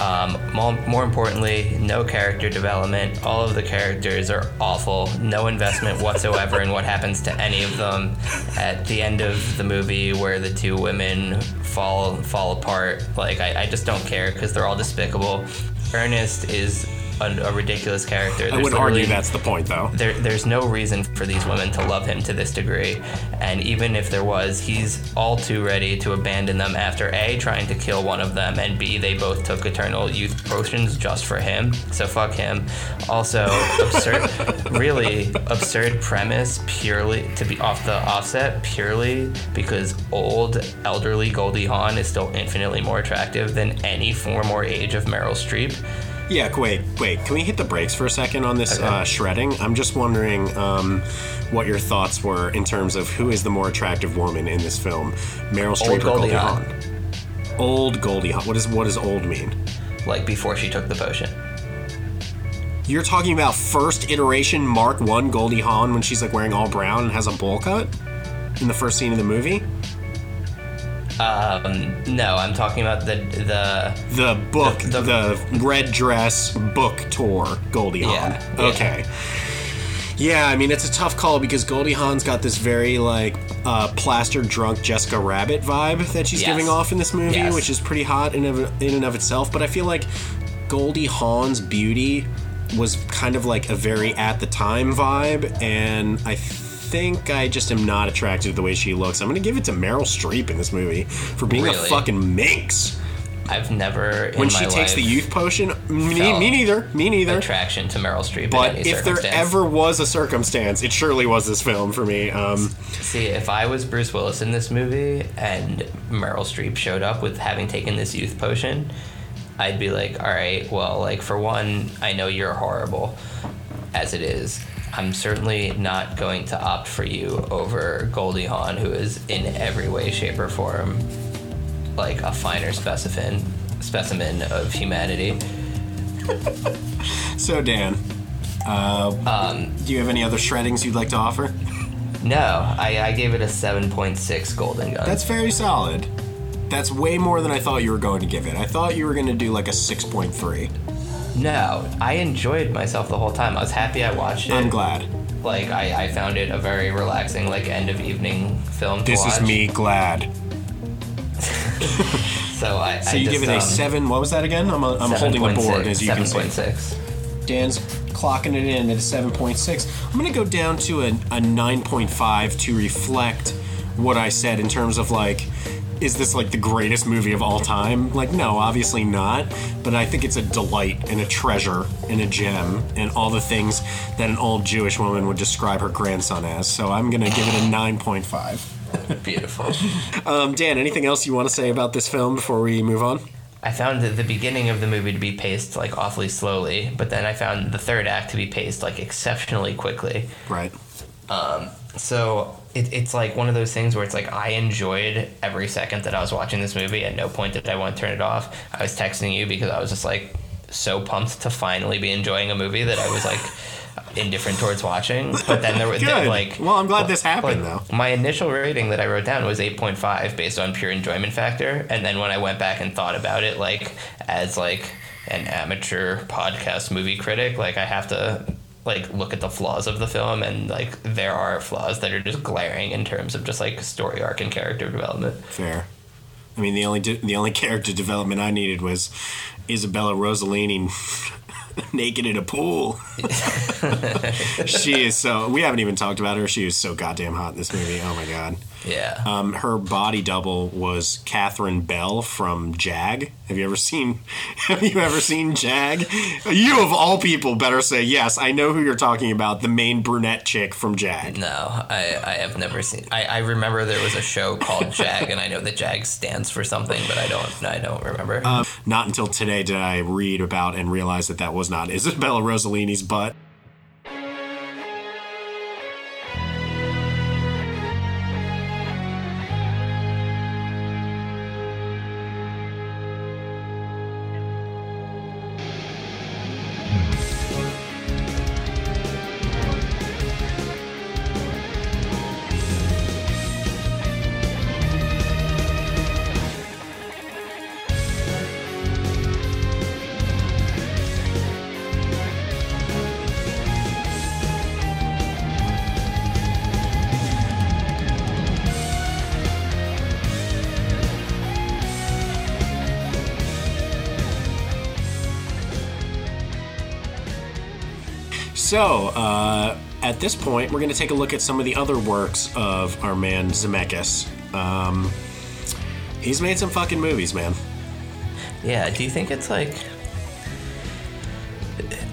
Um, more, importantly, no character development. All of the characters are awful. No investment whatsoever in what happens to any of them. At the end of the movie, where the two women fall fall apart, like I, I just don't care because they're all despicable. Ernest is a, a ridiculous character. I There's would argue that's the point, though. there, there's no reason for these women to love him to this degree. And even if there was, he's all too ready to abandon them after A, trying to kill one of them, and B, they both took eternal youth potions just for him. So fuck him. Also, absurd, really absurd premise purely to be off the offset purely because old, elderly Goldie Hawn is still infinitely more attractive than any form or age of Meryl Streep. Yeah, wait, wait. Can we hit the brakes for a second on this Okay. uh, shredding? I'm just wondering um, what your thoughts were in terms of who is the more attractive woman in this film, Meryl Streep or Goldie Goldie Hawn. Old Goldie Hawn. What is what does old mean? Like before she took the potion. You're talking about first iteration Mark One Goldie Hawn when she's like wearing all brown and has a bowl cut in the first scene of the movie. Um, no, I'm talking about the the The book, The- the, the- red dress book tour, Goldie Hawn. Yeah, yeah. Okay. Yeah, I mean it's a tough call because Goldie Hawn's got this very like uh, plastered drunk Jessica Rabbit vibe that she's Yes. giving off in this movie, Yes. which is pretty hot in, of, in and of itself. But I feel like Goldie Hawn's beauty was kind of like a very at the time vibe, and I think I just am not attracted to the way she looks. I'm gonna give it to Meryl Streep in this movie for being a fucking minx. I've never in when she takes the youth potion, me, me neither. Me neither. attraction to Meryl Streep. But if there ever was a circumstance, it surely was this film for me. Um, See, if I was Bruce Willis in this movie and Meryl Streep showed up with having taken this youth potion, I'd be like, all right, well, like, for one, I know you're horrible as it is. I'm certainly not going to opt for you over Goldie Hawn, who is in every way, shape, or form like a finer specimen specimen of humanity. so Dan, uh, Um, do you have any other shreddings you'd like to offer? No, I, I gave it a 7.6 Golden Gun. That's very solid. That's way more than I thought you were going to give it. I thought you were going to do like a 6.3. No, I enjoyed myself the whole time. I was happy I watched it. I'm glad. Like I, I found it a very relaxing, like end of evening film. To This is me glad. So I. So I you just, give it a um, 7. What was that again? I'm, a, I'm holding the board 7.6, as you can see. 7.6. Dan's clocking it in at a 7.6. I'm going to go down to a, a 9.5 to reflect what I said in terms of like, is this like the greatest movie of all time? Like, no, obviously not. But I think it's a delight and a treasure and a gem and all the things that an old Jewish woman would describe her grandson as. So I'm going to give it a 9.5. Beautiful. Um, Dan, anything else you want to say about this film before we move on? I found the, the beginning of the movie to be paced like awfully slowly, but then I found the third act to be paced like exceptionally quickly. Right. Um, so it, it's like one of those things where it's like I enjoyed every second that I was watching this movie. At no point did I want to turn it off. I was texting you because I was just like so pumped to finally be enjoying a movie that I was like indifferent towards watching. But then there was like, Well, I'm glad this happened, like, My initial rating that I wrote down was 8.5 based on pure enjoyment factor, and then when I went back and thought about it, like as like an amateur podcast movie critic, like I have to like look at the flaws of the film and like there are flaws that are just glaring in terms of just like story arc and character development. Fair. I mean, the only de- the only character development I needed was Isabella Rossellini naked in a pool. she is so. We haven't even talked about her. She is so goddamn hot in this movie. Oh my god. Yeah. Um, her body double was Catherine Bell from Jag. Have you ever seen? Have you ever seen Jag? You of all people better say yes. I know who you're talking about. The main brunette chick from Jag. No, I, I have never seen. I, I remember there was a show called Jag, and I know that Jag stands for something, but I don't I don't remember. Um, not until today did I read about and realize that that was not Isabella Rossellini's butt. So, uh, at this point, we're going to take a look at some of the other works of our man Zemeckis. Um, he's made some fucking movies, man. Yeah, do you think it's like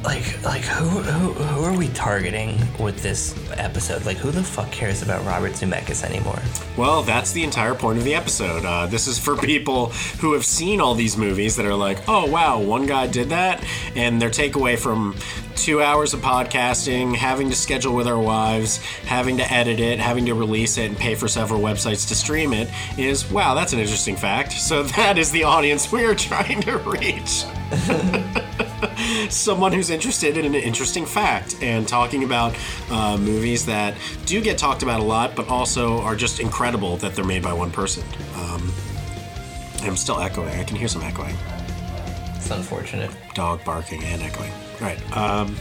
like like who who who are we targeting with this episode? Like who the fuck cares about Robert Zemeckis anymore? Well, that's the entire point of the episode. Uh, this is for people who have seen all these movies that are like, oh, wow, one guy did that. And their takeaway from two hours of podcasting, having to schedule with our wives, having to edit it, having to release it, and pay for several websites to stream it is, wow, that's an interesting fact. So that is the audience we are trying to reach. Someone who's interested in an interesting fact and talking about uh, movies that do get talked about a lot, but also are just incredible that they're made by one person. Um, I'm still echoing. I can hear some echoing. It's unfortunate. Dog barking and echoing. Right. Um,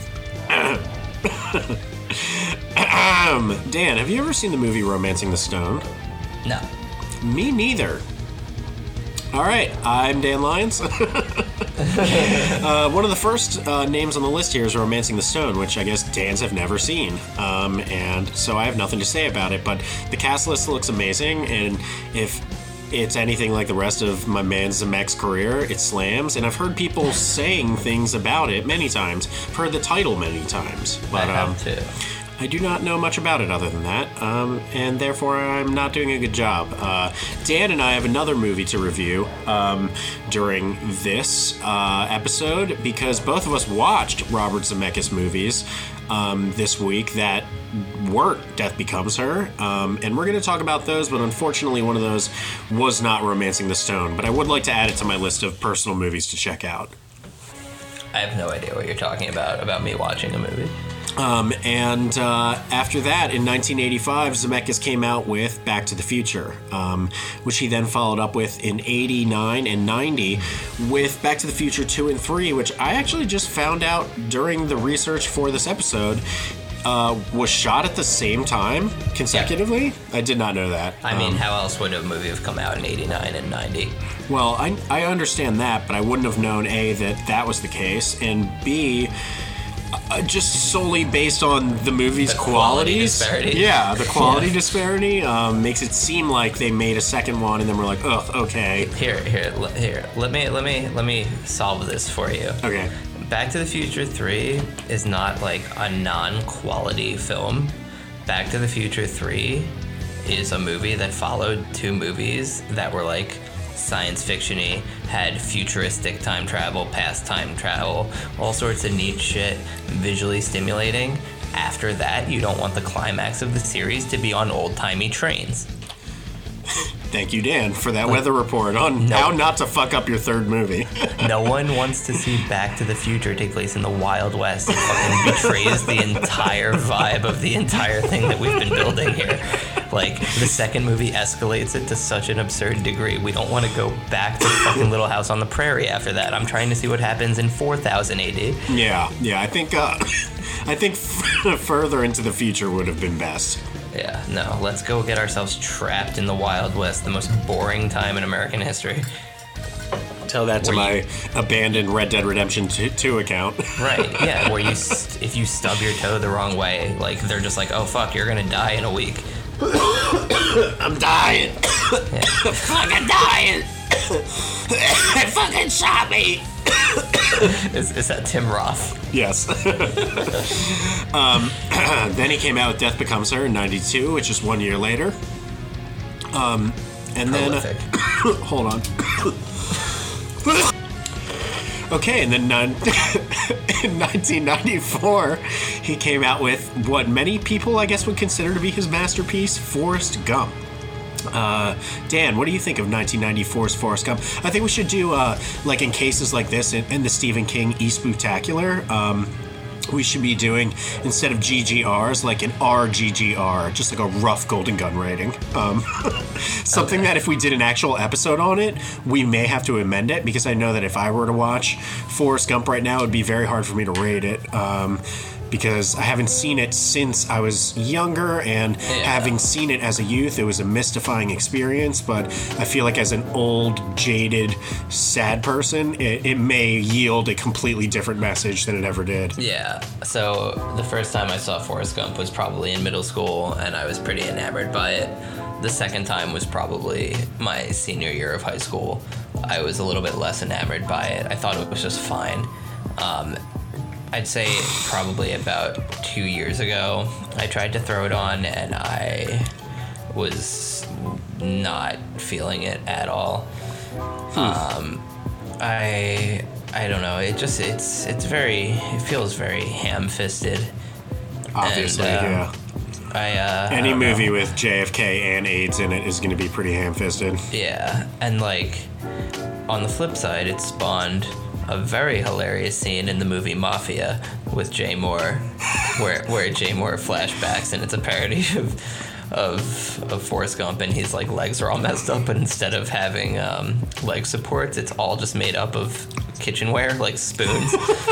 Dan, have you ever seen the movie Romancing the Stone? No. Me neither. All right, I'm Dan Lyons. uh, one of the first uh, names on the list here is Romancing the Stone, which I guess Dan's have never seen. Um, and so I have nothing to say about it, but the cast list looks amazing. And if it's anything like the rest of my man Zemeckis's career, it slams, and I've heard people saying things about it many times. I've heard the title many times, but I have um, too. I do not know much about it other than that, um, and therefore I'm not doing a good job. Uh, Dan and I have another movie to review um, during this uh, episode because both of us watched Robert Zemeckis movies um, this week that weren't Death Becomes Her, um, and we're going to talk about those, but unfortunately one of those was not Romancing the Stone, but I would like to add it to my list of personal movies to check out. I have no idea what you're talking about about me watching a movie. Um, and uh, after that, in 1985, Zemeckis came out with Back to the Future, um, which he then followed up with in 89 and 90 with Back to the Future 2 and 3, which I actually just found out during the research for this episode. Uh, was shot at the same time consecutively. I did not know that. I mean, Um, how else would a movie have come out in 89 and 90? well, I, I understand that, but I wouldn't have known A, that that was the case, and B, uh, just solely based on the movie's The quality qualities. disparity. Yeah, the quality Yeah. disparity um, makes it seem like they made a second one and then we're like, ugh, okay. Here, here, here. Let me, let me, let me solve this for you. Okay. Back to the Future 3 is not like a non-quality film. Back to the Future 3 is a movie that followed two movies that were like science fictiony, had futuristic time travel, past time travel, all sorts of neat shit, visually stimulating. After that, you don't want the climax of the series to be on old-timey trains. Thank you, Dan, for that weather report on No. how not to fuck up your third movie. No one wants to see Back to the Future take place in the Wild West. It fucking betrays the entire vibe of the entire thing that we've been building here. Like, the second movie escalates it to such an absurd degree. We don't want to go back to fucking Little House on the Prairie after that. I'm trying to see what happens in 4000 AD. yeah, yeah, I think, uh, I think further into the future would have been best. Yeah, no, let's go get ourselves trapped in the Wild West, the most boring time in American history. Tell that to my abandoned Red Dead Redemption 2, 2 account. Right, yeah, where you, st- if you stub your toe the wrong way, like, they're just like, oh fuck, you're gonna die in a week. I'm dying. Yeah. fucking dying. it fucking shot me. Is, is that Tim Roth? Yes. um, then he came out with Death Becomes Her in 92, which is one year later. Um, and then. Prolific. hold on. okay, and then in 1994, he came out with what many people, I guess, would consider to be his masterpiece, Forrest Gump. Uh, Dan, what do you think of 1994's Forrest Gump? I think we should do, uh, like in cases like this, in, in the Stephen King E-Spooktacular, um, we should be doing, instead of GGRs, like an RGGR, just like a rough Golden Gun rating. Um, something that if we did an actual episode on it, we may have to amend it, because I know that if I were to watch Forrest Gump right now, it'd be very hard for me to rate it. Um, because I haven't seen it since I was younger, and having seen it as a youth, it was a mystifying experience. But I feel like as an old, jaded, sad person, it, it may yield a completely different message than it ever did. Yeah. So the first time I saw Forrest Gump was probably in middle school, and I was pretty enamored by it. The second time was probably my senior year of high school. I was a little bit less enamored by it. I thought it was just fine. Um, I'd say probably about two years ago, I tried to throw it on, and I was not feeling it at all. Um, I I don't know. It just it's it's very it feels very ham-fisted. Obviously, And, uh, yeah. I uh, Any know. movie with JFK and AIDS in it is going to be pretty ham-fisted. Yeah, and like on the flip side, it spawned a very hilarious scene in the movie Mafia with Jay Mohr, where where Jay Mohr flashbacks, and it's a parody of of of Forrest Gump, and his like legs are all messed up, but instead of having um, leg supports, it's all just made up of kitchenware, like spoons.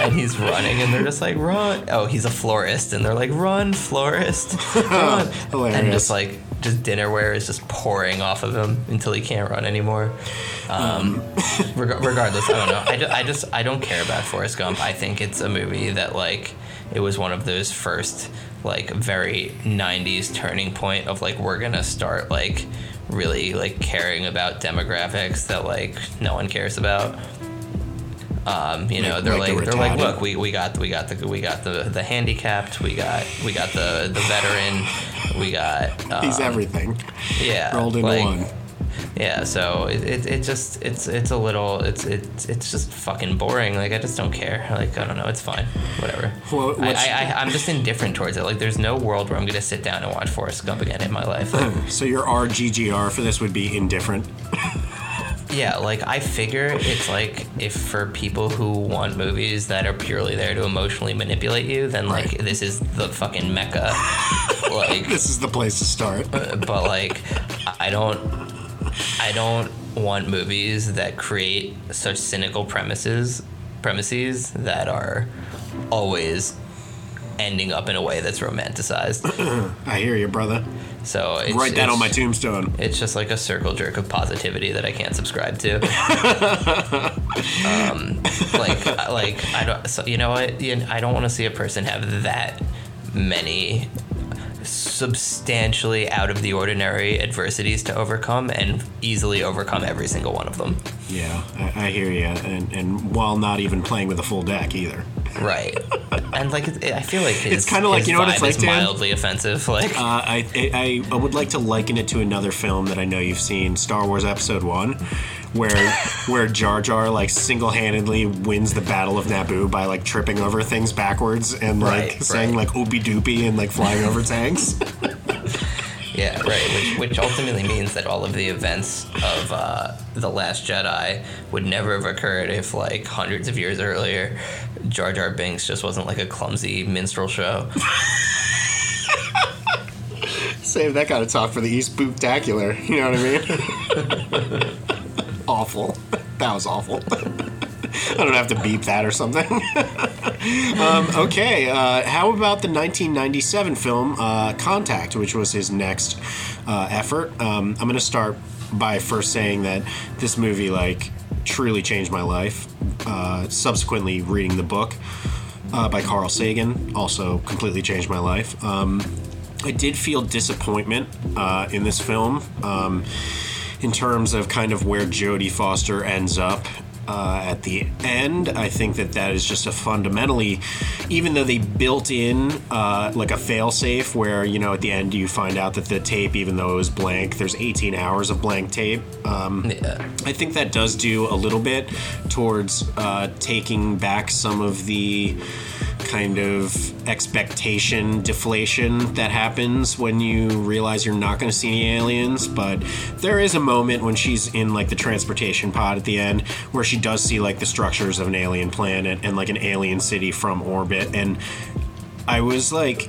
and he's running, and they're just like, "Run!" Oh, he's a florist, and they're like, "Run, florist, run!" Hilarious. and just like just dinnerware is just pouring off of him until he can't run anymore. Um, reg- regardless, I don't know. I, ju- I just I don't care about Forrest Gump. I think it's a movie that like it was one of those first like very 90s turning point of like we're gonna start like really like caring about demographics that like no one cares about. Um, you know, Like- they're like like, the they're like, look, we, we got we got the we got the the handicapped, we got we got the the veteran, we got um, He's everything. yeah Rolled into like- one. Yeah, so it, it, it just it's it's a little it's it's it's just fucking boring. Like I just don't care. Like I don't know, it's fine, whatever. What- I, I, I I'm just indifferent towards it. Like there's no world where I'm gonna sit down and watch Forrest Gump again in my life. Like, So your RGGR for this would be indifferent. yeah, like I figure it's like if for people who want movies that are purely there to emotionally manipulate you, then like Right. this is the fucking mecca. like This is the place to start. Uh, but like I don't I don't want movies that create such cynical premises premises that are always ending up in a way that's romanticized. I hear you, brother. So it's, Write that it's- on my tombstone. It's just like a circle jerk of positivity that I can't subscribe to. um, like, like I don't. So you know what? You- I don't want to see a person have that many substantially out of the ordinary adversities to overcome and easily overcome every single one of them. Yeah, I, I hear you, and and while not even playing with a full deck either. Right. And like, it, I feel like his, It's kinda like- you know what it's like, Dan? mildly offensive. Like, Uh, I, I I would like to liken it to another film that I know you've seen, Star Wars Episode One, where where Jar Jar like single handedly wins the Battle of Naboo by like tripping over things backwards and like Right, saying right. like oopie doopie and like flying over tanks. Yeah, right. Which, which ultimately means that all of the events of uh, the Last Jedi would never have occurred if, like, hundreds of years earlier, Jar Jar Binks just wasn't like a clumsy minstrel show. Save that kind of talk for the E-Spooktacular. You know what I mean? awful. That was awful. I don't have to beep that or something. um, okay, uh, how about the 1997 film uh, Contact, which was his next uh, effort? Um, I'm going to start by first saying that this movie, like, truly changed my life. Uh, subsequently, reading the book uh, by Carl Sagan also completely changed my life. Um, I did feel disappointment uh, in this film um, in terms of kind of where Jodie Foster ends up. Uh, at the end, I think that that is just a fundamentally, even though they built in uh, like a failsafe where you know at the end you find out that the tape, even though it was blank, there's 18 hours of blank tape. Um, Yeah. I think that does do a little bit towards uh, taking back some of the kind of expectation deflation that happens when you realize you're not going to see any aliens. But there is a moment when she's in like the transportation pod at the end where she does see like the structures of an alien planet and like an alien city from orbit and. I was like,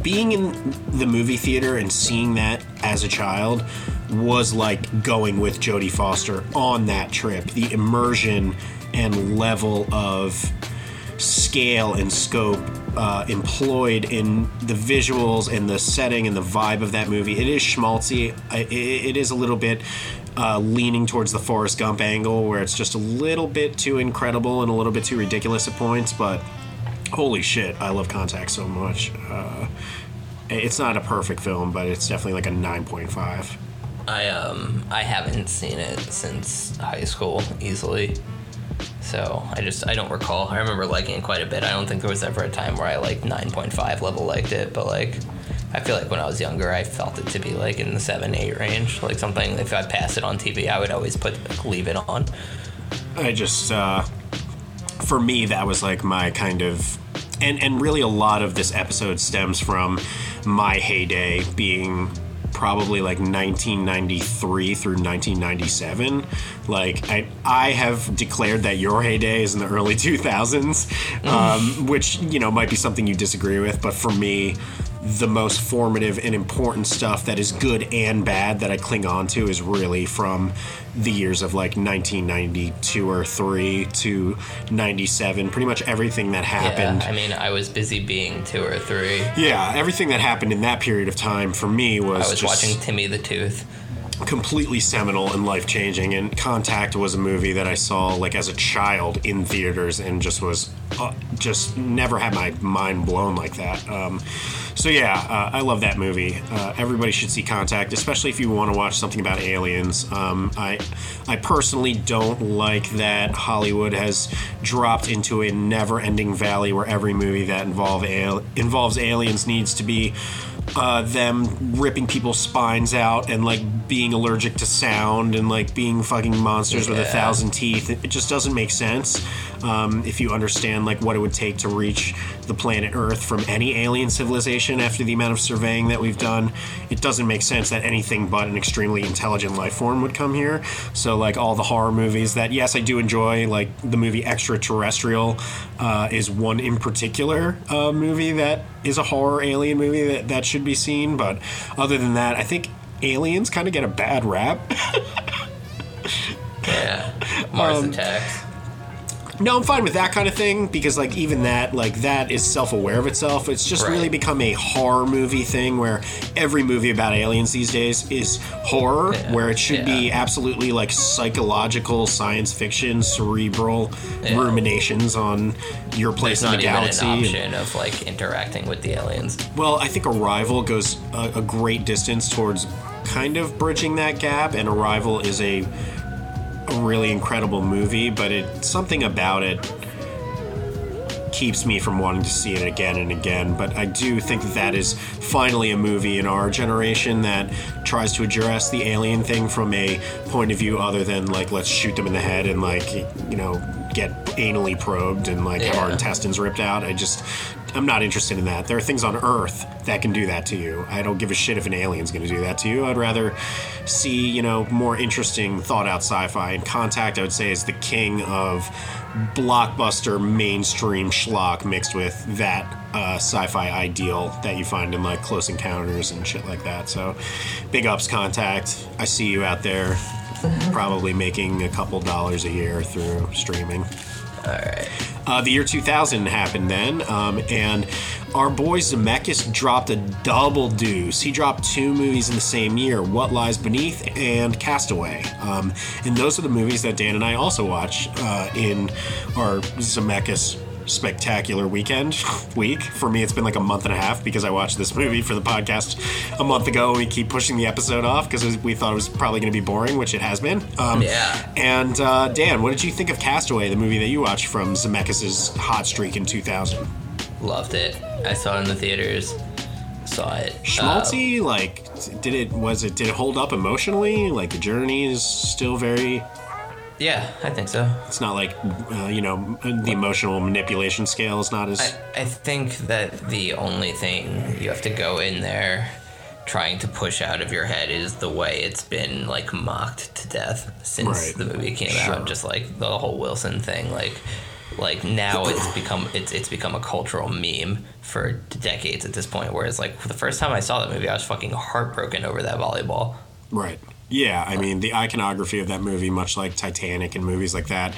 being in the movie theater and seeing that as a child was like going with Jodie Foster on that trip. The immersion and level of scale and scope uh, employed in the visuals and the setting and the vibe of that movie. It is schmaltzy. It, it is a little bit uh, leaning towards the Forrest Gump angle, where it's just a little bit too incredible and a little bit too ridiculous at points. But holy shit, I love Contact so much. Uh, it's not a perfect film, but it's definitely like a 9.5. I um I haven't seen it since high school easily. So I just I don't recall. I remember liking it quite a bit. I don't think there was ever a time where I like 9.5 level liked it, but like I feel like when I was younger, I felt it to be like in the seven eight range, like something. If I pass it on TV, I would always put like, leave it on. I just, uh, for me, that was like my kind of, and and really a lot of this episode stems from my heyday being probably like 1993 through 1997 like i i have declared that your heyday is in the early 2000s um, which you know might be something you disagree with but for me the most formative and important stuff that is good and bad that I cling on to is really from the years of like 1992 or 3 to 97 pretty much everything that happened Yeah, I mean, I was busy being two or three. yeah, everything that happened in that period of time for me was, I was watching Timmy the Tooth. completely seminal and life changing. And Contact was a movie that I saw like as a child in theaters and just was uh, just never had my mind blown like that. Um, So yeah, uh, I love that movie. Uh, everybody should see Contact, especially if you want to watch something about aliens. Um, I, I personally don't like that Hollywood has dropped into a never-ending valley where every movie that involve al- involves aliens needs to be uh, them ripping people's spines out and like being allergic to sound and like being fucking monsters with a thousand teeth. It just doesn't make sense um, if you understand like what it would take to reach the planet Earth from any alien civilization after the amount of surveying that we've done. It doesn't make sense that anything but an extremely intelligent life form would come here. So like all the horror movies that yes I do enjoy, like the movie Extraterrestrial uh, is one in particular uh, movie that is a horror alien movie that, that should be seen. But other than that, I think aliens kind of get a bad rap. Yeah. Mars Um, Attacks. No, I'm fine with that kind of thing because, like, even that, like, that is self-aware of itself. It's just Right. really become a horror movie thing where every movie about aliens these days is horror, Yeah, where it should be absolutely like psychological science fiction, cerebral Yeah. ruminations on your place There's in the even galaxy. an and- option of like interacting with the aliens. Well, I think Arrival goes a, a great distance towards kind of bridging that gap, and Arrival is a a really incredible movie, but it something about it keeps me from wanting to see it again and again. But I do think that, that is finally a movie in our generation that tries to address the alien thing from a point of view other than like let's shoot them in the head and like you know get anally probed and like have our intestines ripped out. I just I'm not interested in that. There are things on Earth that can do that to you. I don't give a shit if an alien's going to do that to you. I'd rather see, you know, more interesting, thought out sci fi. And Contact, I would say, is the king of blockbuster mainstream schlock mixed with that uh, sci fi ideal that you find in like Close Encounters and shit like that. So big ups, Contact. I see you out there. Probably making a couple dollars a year through streaming. All right. Uh, the year 2000 happened then, um, and our boy Zemeckis dropped a double deuce. He dropped two movies in the same year What Lies Beneath and Castaway. Um, and those are the movies that Dan and I also watch uh, in our Zemeckis spectacular weekend week. For me, it's been like a month and a half because I watched this movie for the podcast a month ago, and we keep pushing the episode off because we thought it was probably going to be boring, which it has been. Um, Yeah. and uh, Dan, what did you think of Castaway, the movie that you watched from Zemeckis' hot streak in 2000? Loved it. I saw it in the theaters. Saw it. Uh, Schmaltzy, like, did it was it did it hold up emotionally? Like the journey is still very. Yeah, I think so. It's not like uh, you know the emotional manipulation scale is not as. I, I think that the only thing you have to go in there trying to push out of your head is the way it's been like mocked to death since Right. the movie came Sure. out. Just like the whole Wilson thing, like like now it's become it's it's become a cultural meme for decades at this point. Whereas like the first time I saw that movie, I was fucking heartbroken over that volleyball. Right. Yeah, I mean, the iconography of that movie, much like Titanic and movies like that,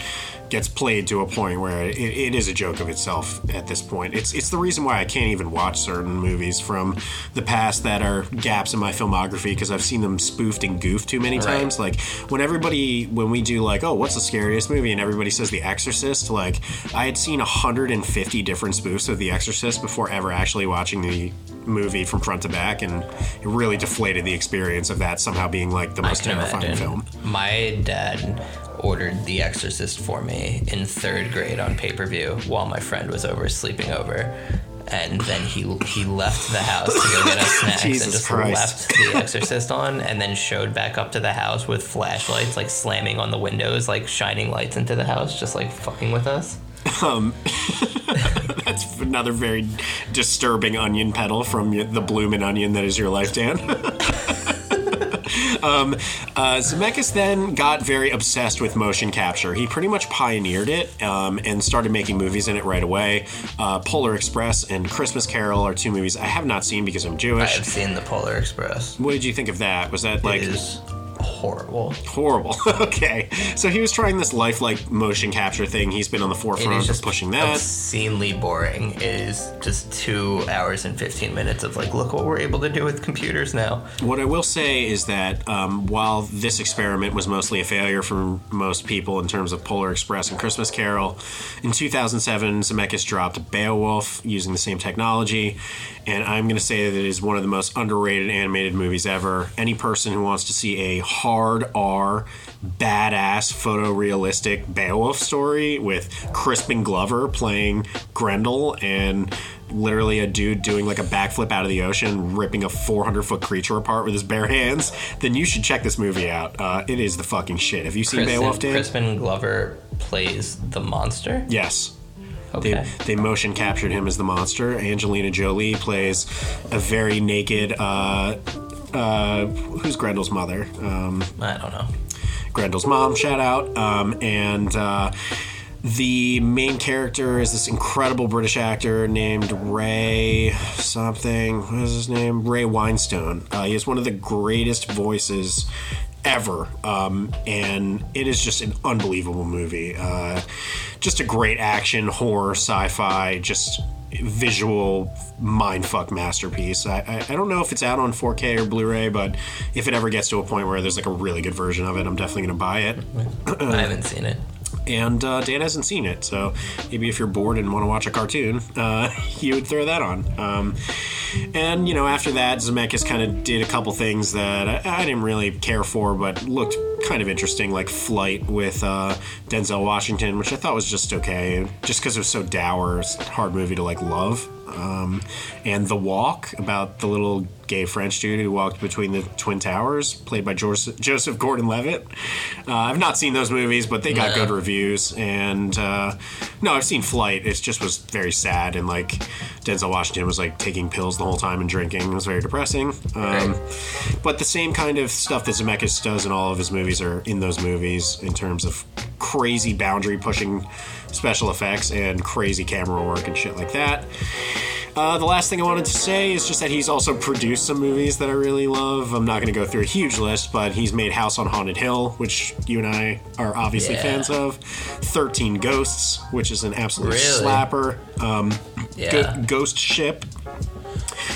gets played to a point where it, it is a joke of itself at this point. It's it's the reason why I can't even watch certain movies from the past that are gaps in my filmography because I've seen them spoofed and goofed too many Right. times. Like when everybody when we do like, oh, what's the scariest movie, and everybody says The Exorcist. Like I had seen 150 different spoofs of The Exorcist before ever actually watching the movie from front to back, and it really deflated the experience of that somehow being like the most terrifying imagine. film. My dad ordered The Exorcist for me in third grade on pay per view while my friend was over sleeping over. And then he he left the house to go get us snacks Jesus and just Christ. left The Exorcist on, and then showed back up to the house with flashlights, like slamming on the windows, like shining lights into the house, just like fucking with us. Um, that's another very disturbing onion petal from the bloomin' onion that is your life, Dan. um, uh, Zemeckis then got very obsessed with motion capture. He pretty much pioneered it um, and started making movies in it right away. Uh, Polar Express and Christmas Carol are two movies I have not seen because I'm Jewish. I have seen the Polar Express. What did you think of that? Was that like it is horrible. horrible? okay, so he was trying this lifelike motion capture thing. He's been on the forefront of pushing that. obscenely boring. It is just two hours and fifteen minutes of like, look what we're able to do with computers now. What I will say is that um, while this experiment was mostly a failure for most people in terms of Polar Express and Christmas Carol, in 2007 Zemeckis dropped Beowulf using the same technology, and I'm going to say that it is one of the most underrated animated movies ever. Any person who wants to see a hard R, badass, photorealistic Beowulf story with Crispin Glover playing Grendel and literally a dude doing like a backflip out of the ocean, ripping a 400 foot creature apart with his bare hands, then you should check this movie out. Uh, it is the fucking shit. Have you seen Kristen, Beowulf, Dan? Crispin Glover plays the monster. Yes. Okay. They, they motion captured him as the monster. Angelina Jolie plays a very naked. Uh, uh, who's Grendel's mother? Um, I don't know. Grendel's mom, shout out. Um, and uh, the main character is this incredible British actor named Ray something. What is his name? Ray Winstone. Uh, he is one of the greatest voices ever. Um, and it is just an unbelievable movie. Uh, just a great action, horror, sci fi, just visual mindfuck masterpiece. I, I, I don't know if it's out on 4K or Blu ray, but if it ever gets to a point where there's like a really good version of it, I'm definitely going to buy it. I haven't seen it. And uh, Dan hasn't seen it, so maybe if you're bored and want to watch a cartoon, uh, you would throw that on. Um, and you know, after that, Zemeckis kind of did a couple things that I, I, didn't really care for, but looked kind of interesting, like Flight with uh, Denzel Washington, which I thought was just okay, just because it was so dour, it's a hard movie to like love. Um, and The Walk about the little gay French dude who walked between the Twin Towers, played by Joseph Gordon Levitt. Uh, I've not seen those movies, but they got No. good reviews. And uh, no, I've seen Flight. It just was very sad. And like Denzel Washington was like taking pills the whole time and drinking. It was very depressing. Um, but the same kind of stuff that Zemeckis does in all of his movies are in those movies in terms of crazy boundary pushing special effects and crazy camera work and shit like that. Uh, the last thing I wanted to say is just that he's also produced some movies that I really love. I'm not going to go through a huge list, but he's made House on Haunted Hill, which you and I are obviously Yeah. fans of. 13 Ghosts, which is an absolute Really? slapper. Um, Yeah. Go- Ghost Ship,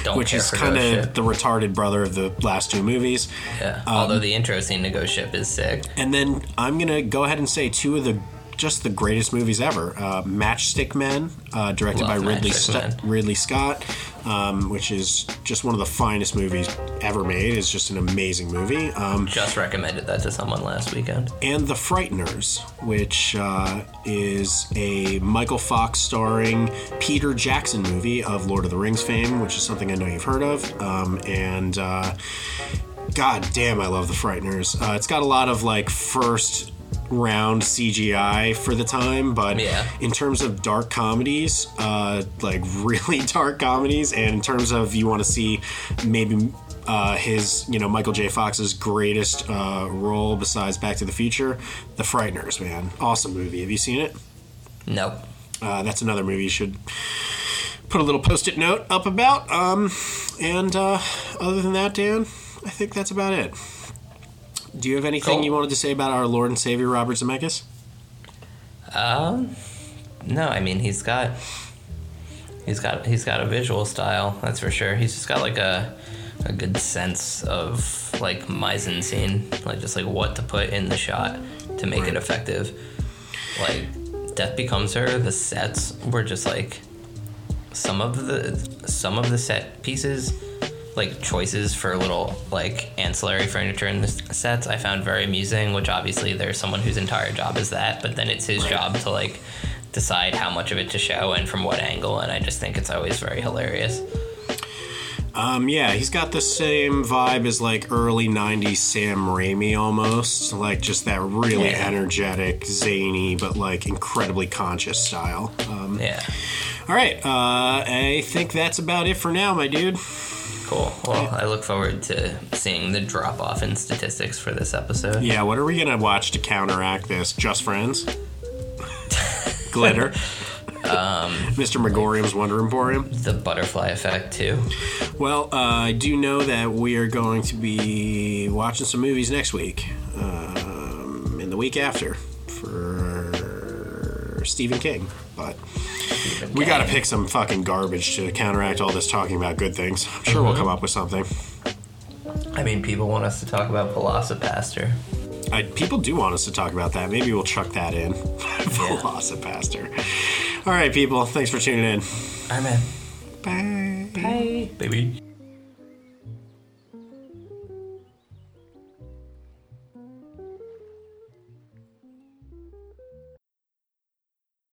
Don't which is kind of the retarded brother of the last two movies. Yeah. Um, Although the intro scene to Ghost Ship is sick. And then I'm gonna go ahead and say two of the just the greatest movies ever. Uh, Matchstick Men, uh, directed Love by Ridley St- Ridley Scott, um, which is just one of the finest movies ever made. It's just an amazing movie. Um, Just recommended that to someone last weekend. and The Frighteners, which uh, is a Michael Fox starring Peter Jackson movie of Lord of the Rings fame, which is something I know you've heard of. Um, and uh, God damn, I love The Frighteners. Uh, it's got a lot of like first round CGI for the time, but Yeah. in terms of dark comedies, uh, like really dark comedies, and in terms of you want to see maybe uh, his, you know, Michael J. Fox's greatest uh, role besides Back to the Future, The Frighteners, man, awesome movie. Have you seen it? Nope. Uh, that's another movie you should put a little post-it note up about. Um, and uh, other than that, Dan, I think that's about it. Do you have anything Cool. you wanted to say about our Lord and Savior Robert Zemeckis? Um, no, I mean he's got he's got he's got a visual style. That's for sure. He's just got like a a good sense of like mise en scene, like just like what to put in the shot to make it effective. Like Death Becomes Her, the sets were just like some of the some of the set pieces like choices for little like ancillary furniture in the sets I found very amusing which obviously there's someone whose entire job is that but then it's his job to like decide how much of it to show and from what angle and I just think it's always very hilarious Um, yeah, he's got the same vibe as like early '90s Sam Raimi almost, like just that really Yeah. energetic, zany, but like incredibly conscious style. Um, yeah all right, uh, I think that's about it for now, my dude. Cool well I look forward to seeing the drop off in statistics for this episode Yeah, what are we gonna watch to counteract this? Just Friends, Glitter, um, Mr. Magorium's Wonder Emporium. the butterfly effect too Well, uh, I do know that we are going to be watching some movies next week, um, and the week after for Stephen King. But we got to pick some fucking garbage to counteract all this talking about good things. I'm sure we'll mm-hmm. come up with something. I mean people want us to talk about Velocipastor I, people do want us to talk about that. Maybe we'll chuck that in. Velocipastor. All right, people. Thanks for tuning in. I'm in Bye. Bye. Baby.